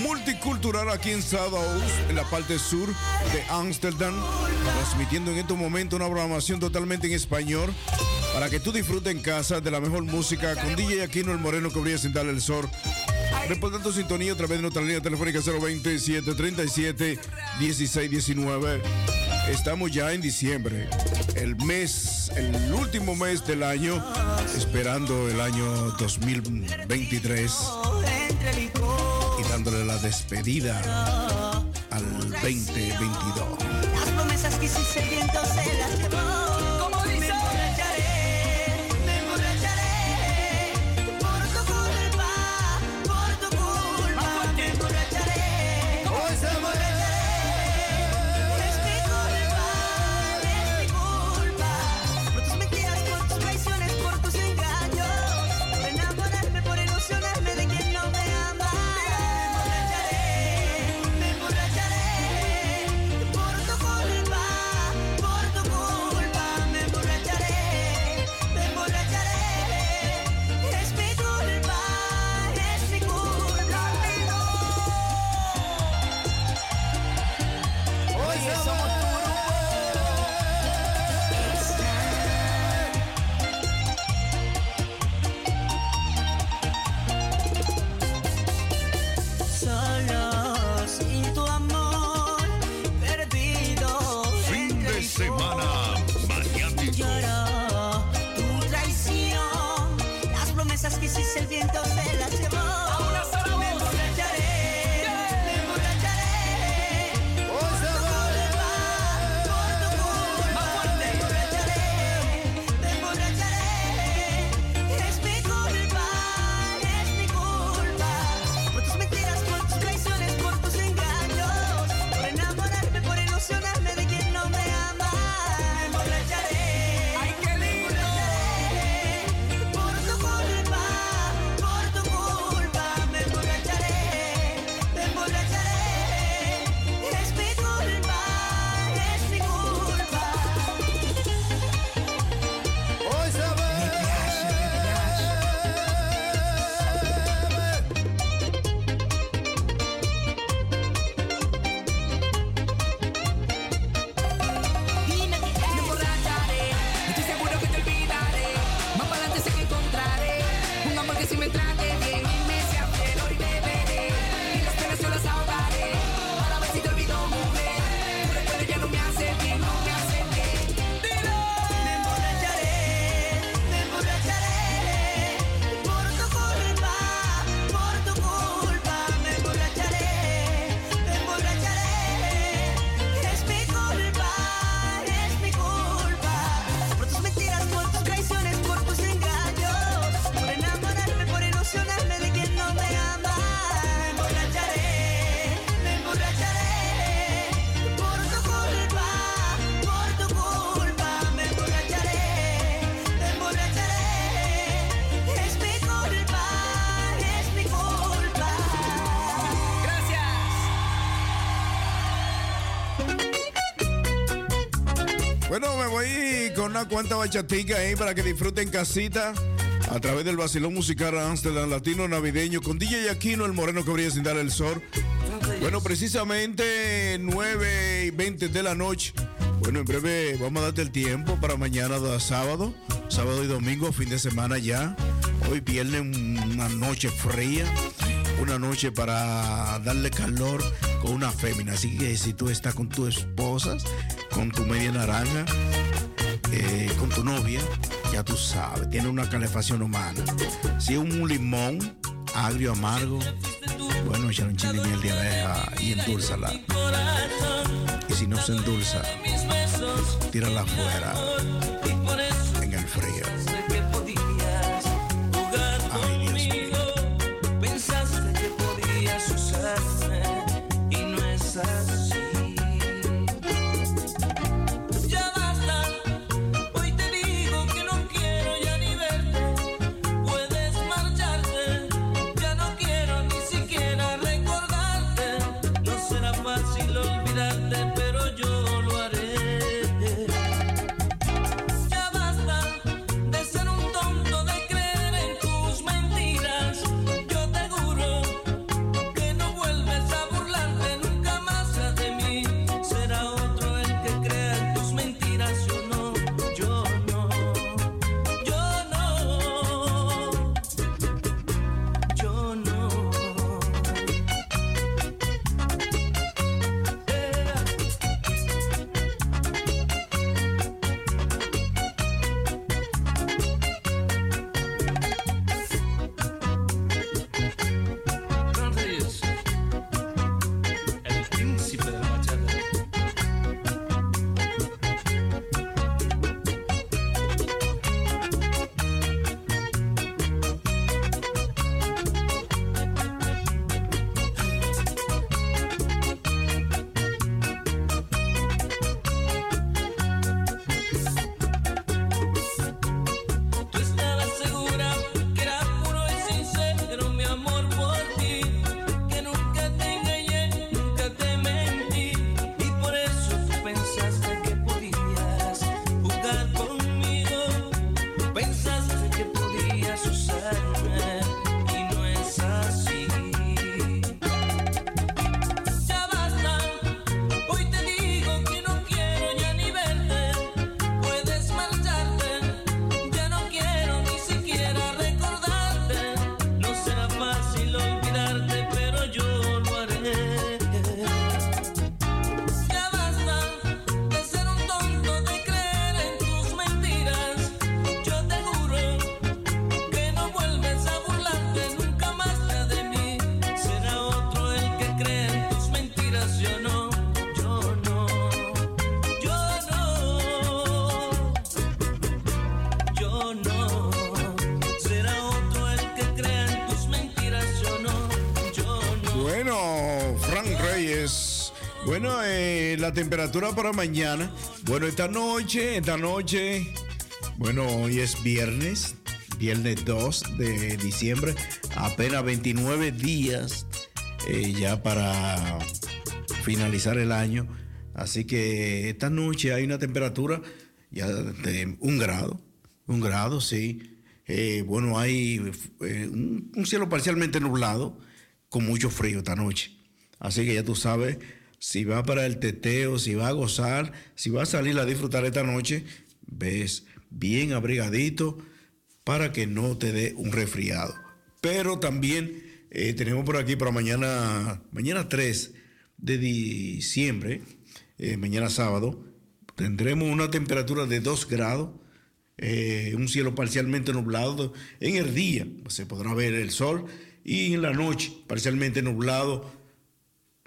multicultural aquí en South en la parte sur de Amsterdam, transmitiendo en estos momentos una programación totalmente en español para que tú disfrutes en casa de la mejor música con DJ Aquino el Moreno que brilla sin darle el sol. Reportando sintonía a través de nuestra línea telefónica 020 737 1619. Estamos ya en diciembre, el mes, el último mes del año, esperando el año 2023 y dándole la despedida al 2022. Las promesas que se las cuanta bachatica ahí para que disfruten casita a través del vacilón musical Amsterdam Latino Navideño con DJ Aquino, el moreno que brilla sin dar el sol. Bueno, precisamente 9 y 20 de la noche. Bueno, en breve vamos a darte el tiempo para mañana sábado, sábado y domingo, fin de semana ya. Hoy viernes una noche fría, una noche para darle calor con una fémina. Así que si tú estás con tu esposa, con tu media naranja, eh, con tu novia, ya tú sabes, tiene una calefacción humana. Si es un limón agrio, amargo, bueno, echar un chile miel de abeja y endulzala. Y si no se endulza, tírala afuera la temperatura para mañana. Bueno, esta noche, esta noche. Bueno, hoy es viernes, viernes 2 de diciembre. Apenas 29 días eh, ya para finalizar el año. Así que esta noche hay una temperatura ya de un grado. Un grado, sí. Eh, bueno, hay eh, un, un cielo parcialmente nublado con mucho frío esta noche. Así que ya tú sabes, si va para el teteo, si va a gozar, si va a salir a disfrutar esta noche, ves bien abrigadito para que no te dé un resfriado. Pero también eh, tenemos por aquí para mañana, mañana 3 de diciembre, eh, mañana sábado, tendremos una temperatura de 2 grados, eh, un cielo parcialmente nublado. En el día se podrá ver el sol y en la noche parcialmente nublado,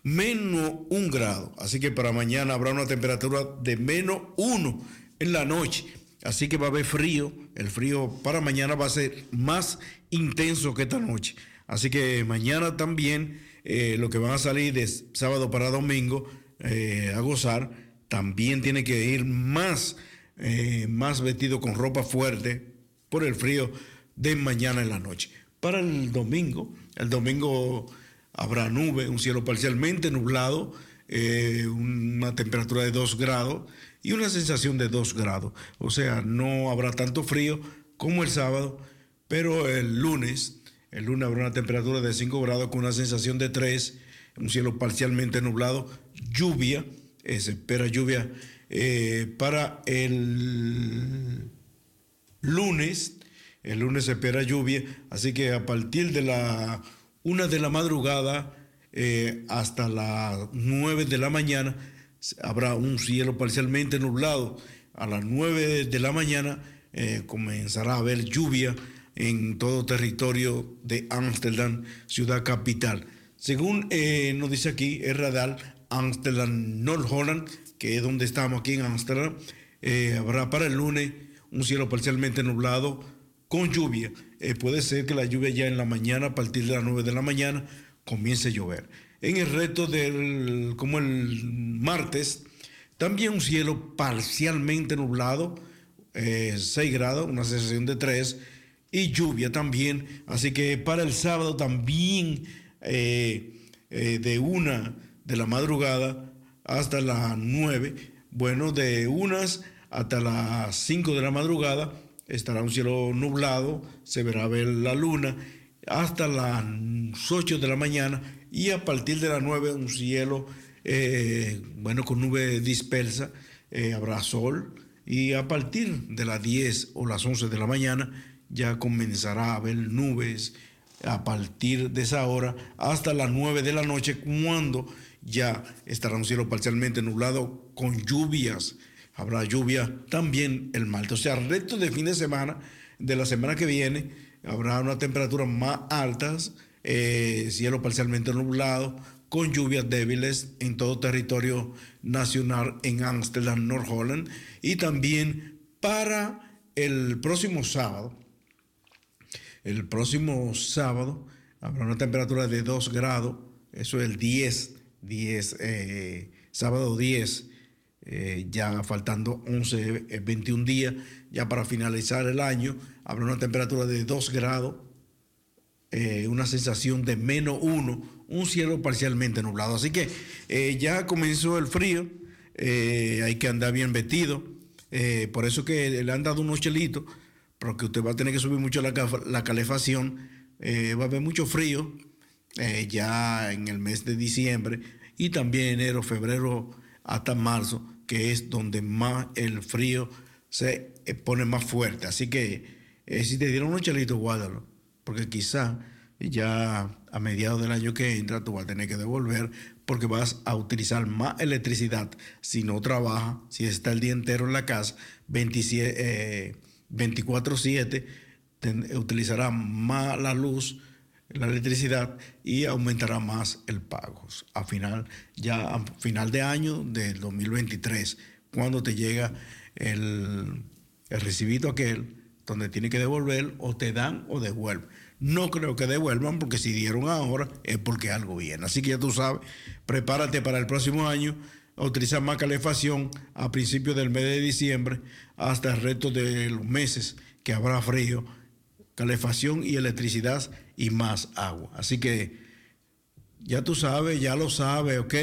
menos un grado. Así que para mañana habrá una temperatura de menos uno en la noche. Así que va a haber frío. El frío para mañana va a ser más intenso que esta noche. Así que mañana también eh, lo que van a salir de sábado para domingo eh, a gozar, también tiene que ir más, eh, más vestido con ropa fuerte por el frío de mañana en la noche. Para el domingo, el domingo habrá nube, un cielo parcialmente nublado, eh, una temperatura de 2 grados y una sensación de 2 grados. O sea, no habrá tanto frío como el sábado, pero el lunes, el lunes habrá una temperatura de 5 grados con una sensación de 3, un cielo parcialmente nublado, lluvia, eh, se espera lluvia eh, para el lunes. El lunes se espera lluvia, así que a partir de la una de la madrugada eh, hasta las 9 de la mañana habrá un cielo parcialmente nublado. A las 9 de la mañana eh, comenzará a haber lluvia en todo territorio de Ámsterdam, ciudad capital. Según eh, nos dice aquí el radar Amsterdam North Holland, que es donde estamos aquí en Ámsterdam, habrá para el lunes un cielo parcialmente nublado con lluvia. Eh, puede ser que la lluvia ya en la mañana, a partir de las 9 de la mañana, comience a llover. En el resto del, como el martes, también un cielo parcialmente nublado, eh, 6 grados, una sensación de 3, y lluvia también. Así que para el sábado también eh, eh, de una de la madrugada hasta las 9, bueno, de unas hasta las 5 de la madrugada estará un cielo nublado, se verá ver la luna hasta las 8 de la mañana y a partir de las 9 un cielo, eh, bueno, con nube dispersa, eh, habrá sol y a partir de las 10 o las 11 de la mañana ya comenzará a haber nubes a partir de esa hora hasta las 9 de la noche cuando ya estará un cielo parcialmente nublado con lluvias. Habrá lluvia también el martes. O sea, resto de fin de semana, de la semana que viene, habrá una temperatura más altas, eh, cielo parcialmente nublado, con lluvias débiles en todo territorio nacional en Amsterdam, North Holland. Y también para el próximo sábado, el próximo sábado habrá una temperatura de 2 grados, eso es el 10, 10, eh, sábado 10, eh, ya faltando 11, eh, 21 días, ya para finalizar el año, habrá una temperatura de 2 grados, eh, una sensación de menos 1, un cielo parcialmente nublado. Así que eh, ya comenzó el frío, eh, hay que andar bien vestido, eh, por eso que le han dado unos chelitos, porque usted va a tener que subir mucho la, la calefacción, eh, va a haber mucho frío eh, ya en el mes de diciembre y también enero, febrero hasta marzo, que es donde más el frío se eh, pone más fuerte. Así que eh, si te dieron unos chelitos, guárdalo, porque quizá ya a mediados del año que entra tú vas a tener que devolver porque vas a utilizar más electricidad si no trabaja, si está el día entero en la casa, 27, eh, 24/7, ten- utilizará más la luz la electricidad y aumentará más el pago. A final, ya a final de año del 2023, cuando te llega el, el recibito aquel donde tiene que devolver o te dan o devuelven. No creo que devuelvan porque si dieron ahora es porque algo viene. Así que ya tú sabes, prepárate para el próximo año, utiliza más calefacción a principios del mes de diciembre hasta el resto de los meses que habrá frío calefacción y electricidad y más agua. Así que ya tú sabes, ya lo sabes, ¿ok?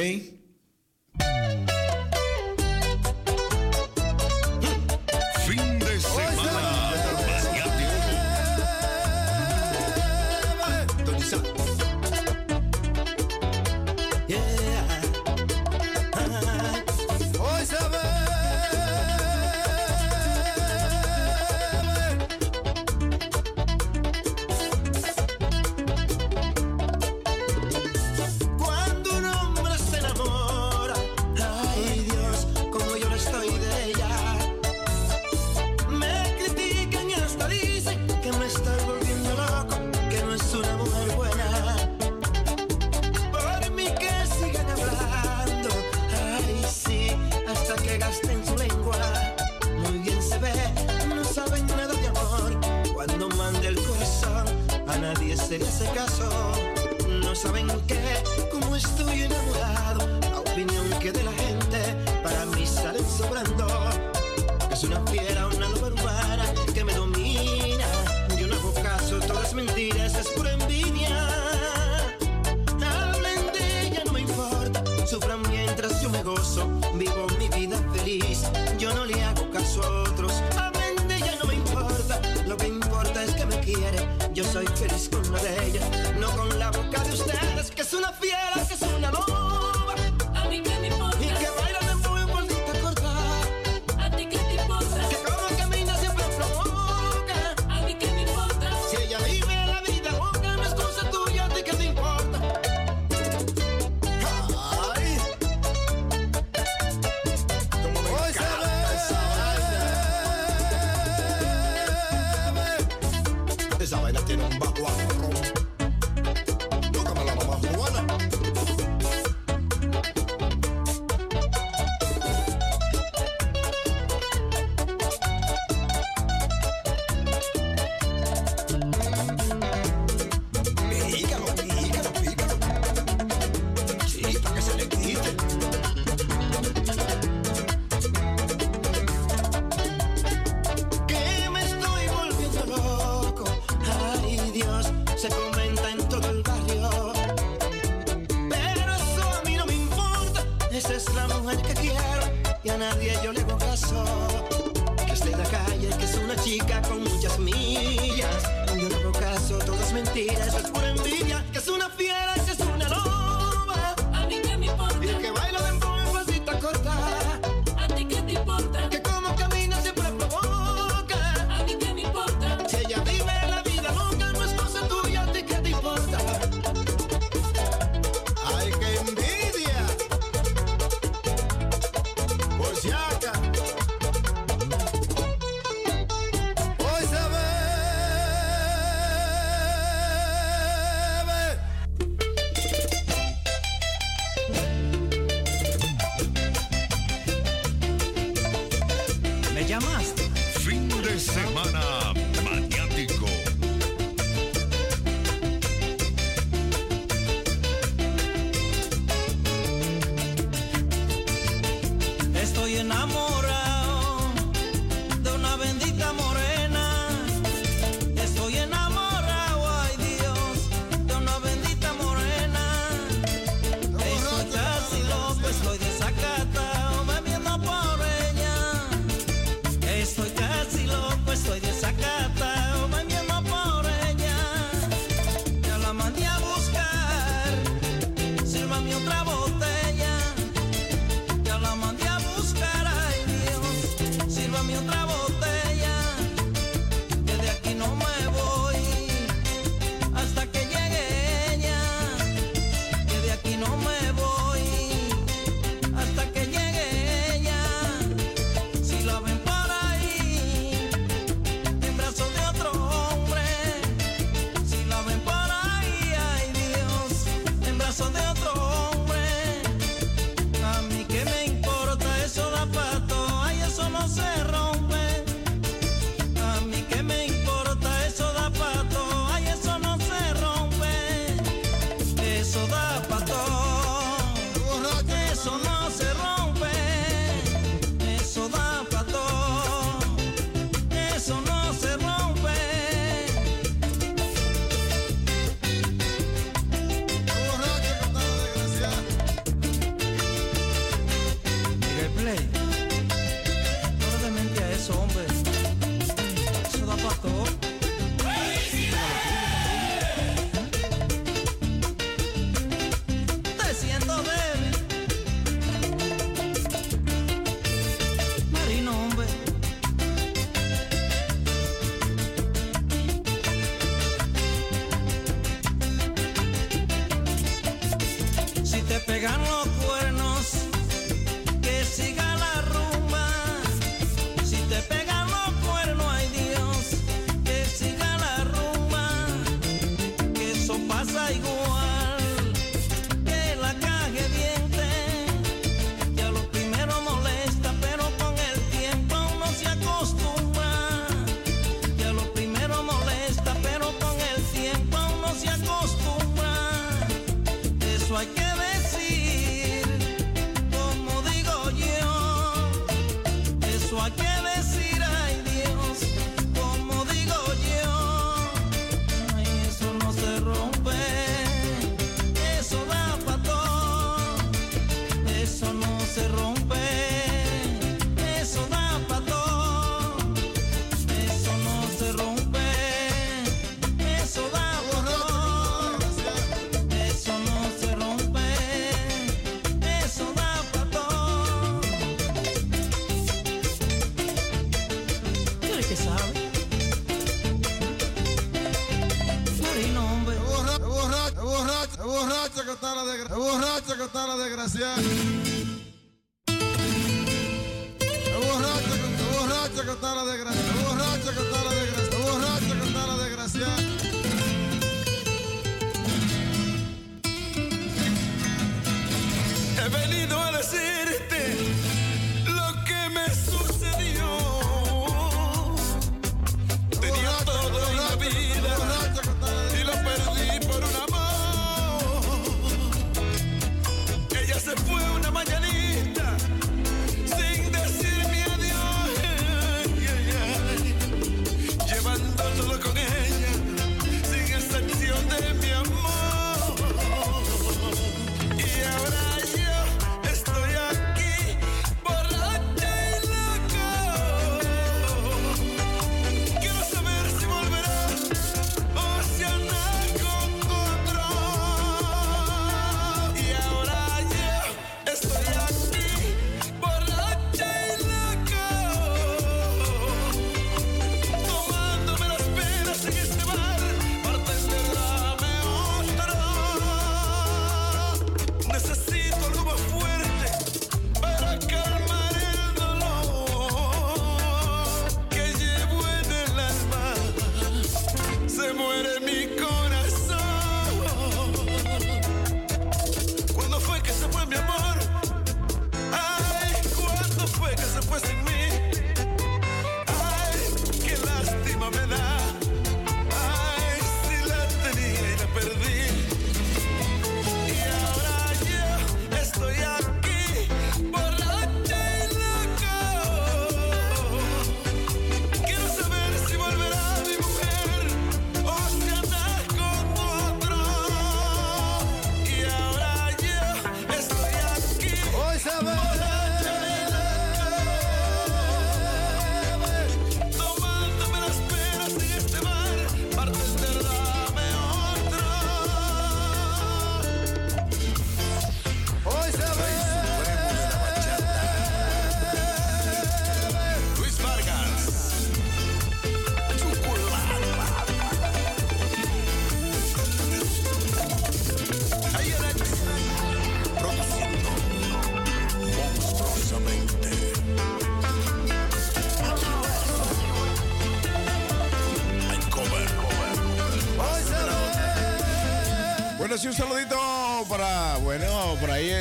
a la desgraciada.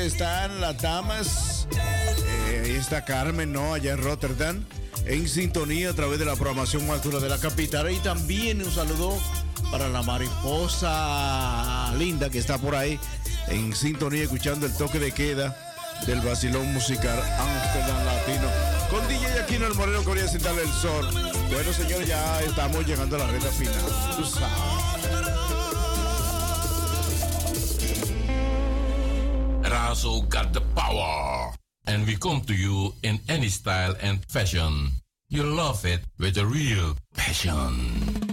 están las damas. Eh, ahí está Carmen, ¿no? Allá en Rotterdam. En sintonía a través de la programación más de la capital. Y también un saludo para la mariposa linda que está por ahí. En sintonía, escuchando el toque de queda del vacilón musical Amsterdam Latino con DJ Aquino el Moreno Corea Central el Sol. Bueno, señores, ya estamos llegando a la recta final. also got the power. And we come to you in any style and fashion. You love it with a real passion.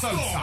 Salsa.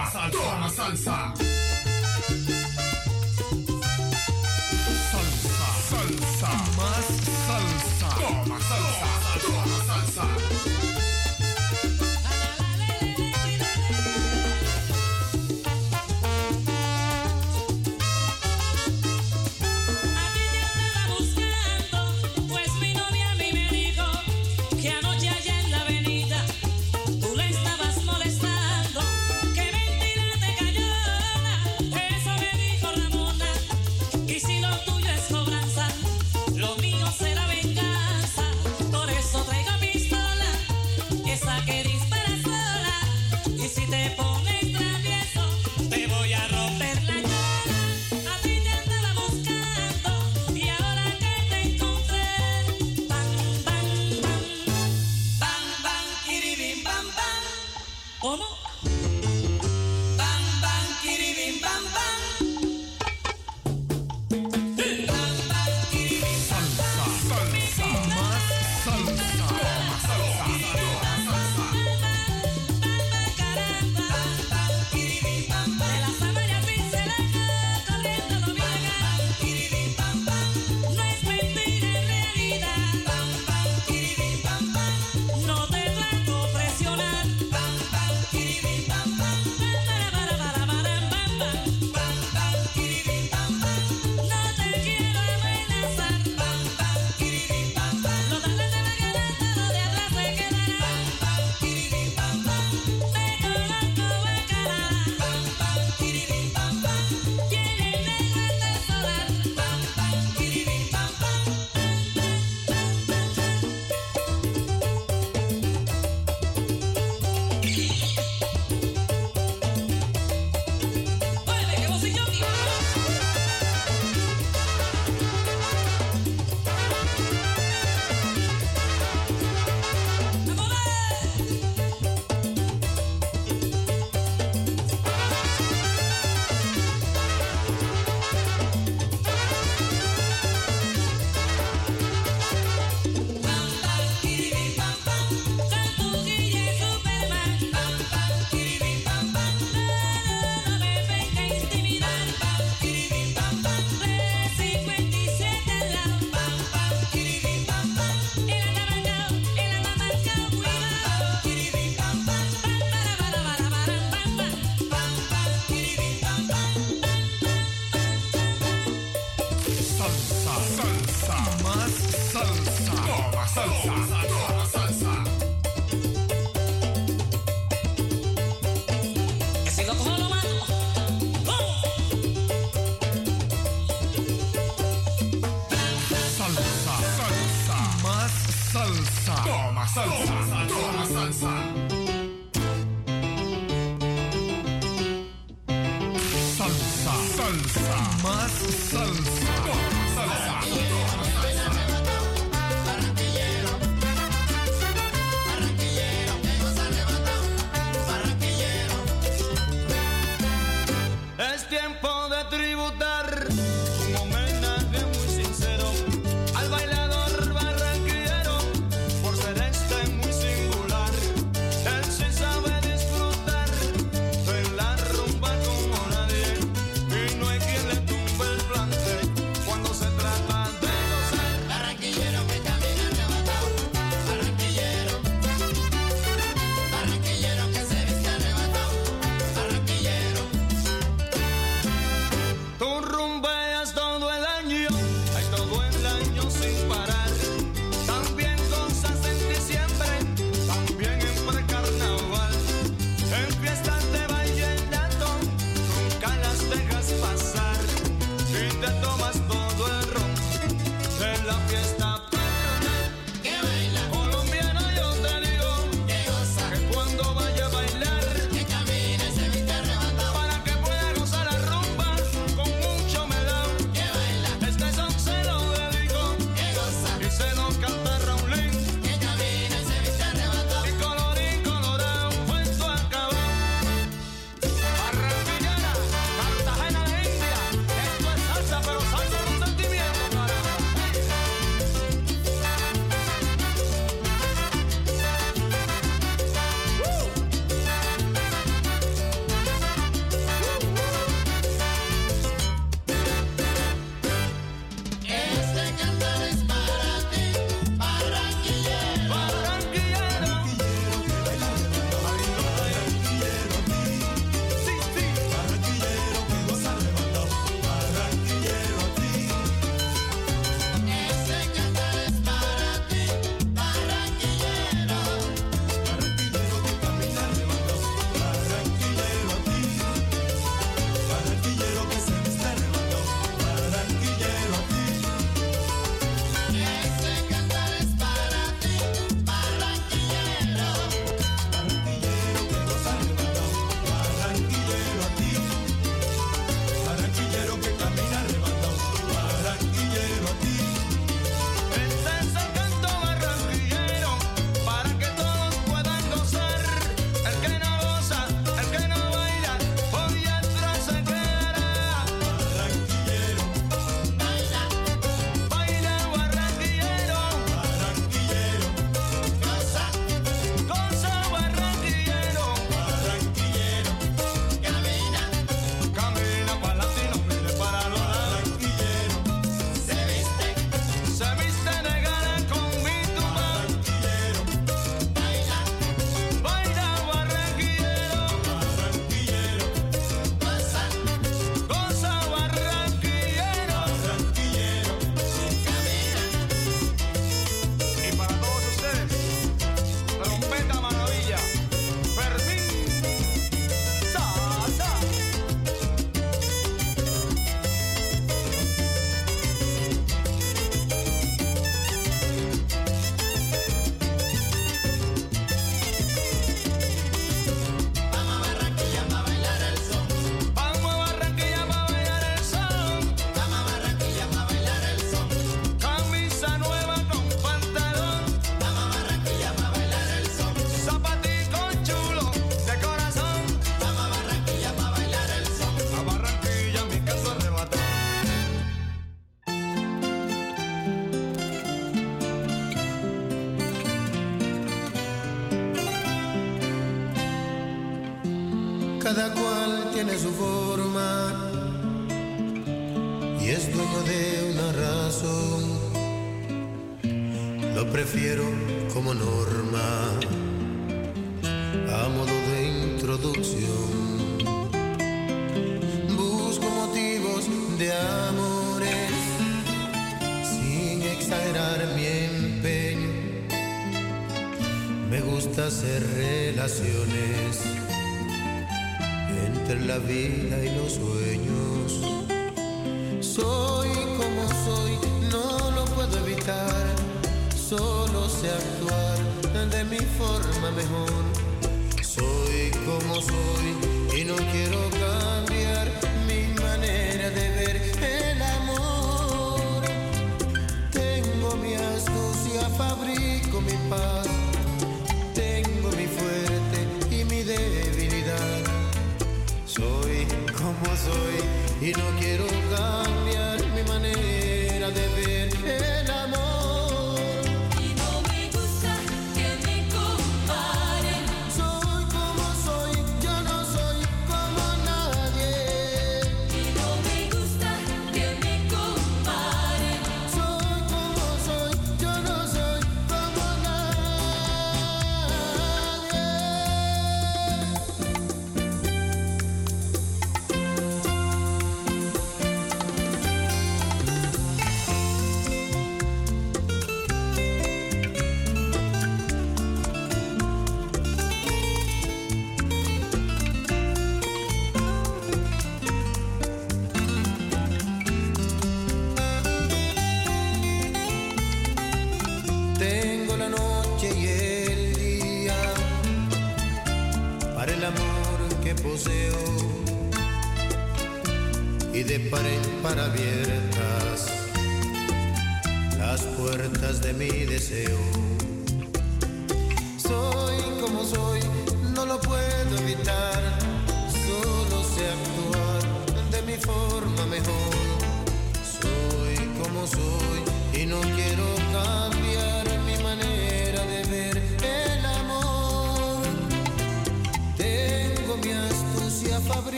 Cada cual tiene su forma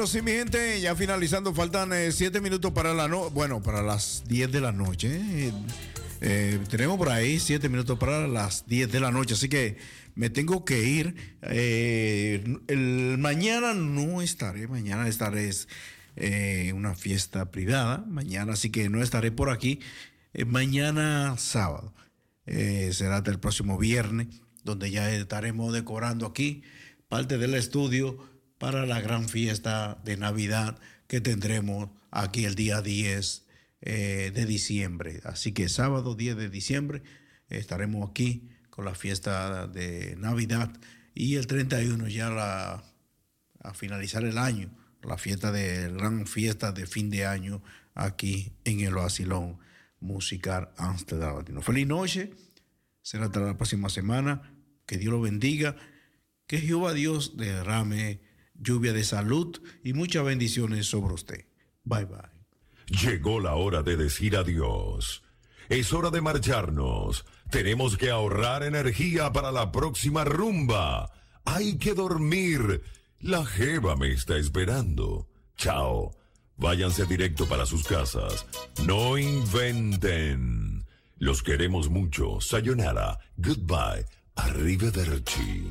Bueno, sí, mi gente, ya finalizando, faltan 7 minutos para la no, bueno, para las 10 de la noche. eh. Eh, tenemos por ahí 7 minutos para las 10 de la noche, así que me tengo que ir. Eh, el, mañana no estaré, mañana estaré en una fiesta privada, mañana, así que no estaré por aquí. Eh, mañana sábado, eh, será hasta el próximo viernes, donde ya estaremos decorando aquí parte del estudio para la gran fiesta de Navidad que tendremos aquí el día 10 eh, de diciembre. Así que sábado 10 de diciembre estaremos aquí con la fiesta de Navidad y el 31 ya a finalizar el año, la fiesta de gran fiesta de fin de año aquí en el Basilón Musical Amsterdam Latino. Feliz noche, será hasta la próxima semana, que Dios lo bendiga, que Jehová Dios derrame lluvia de salud y muchas bendiciones sobre usted. Bye bye. Llegó la hora de decir adiós. Es hora de marcharnos. Tenemos que ahorrar energía para la próxima rumba. Hay que dormir. La jeva me está esperando. Chao. Váyanse directo para sus casas. No inventen. Los queremos mucho. Sayonara. Goodbye. Arrivederci.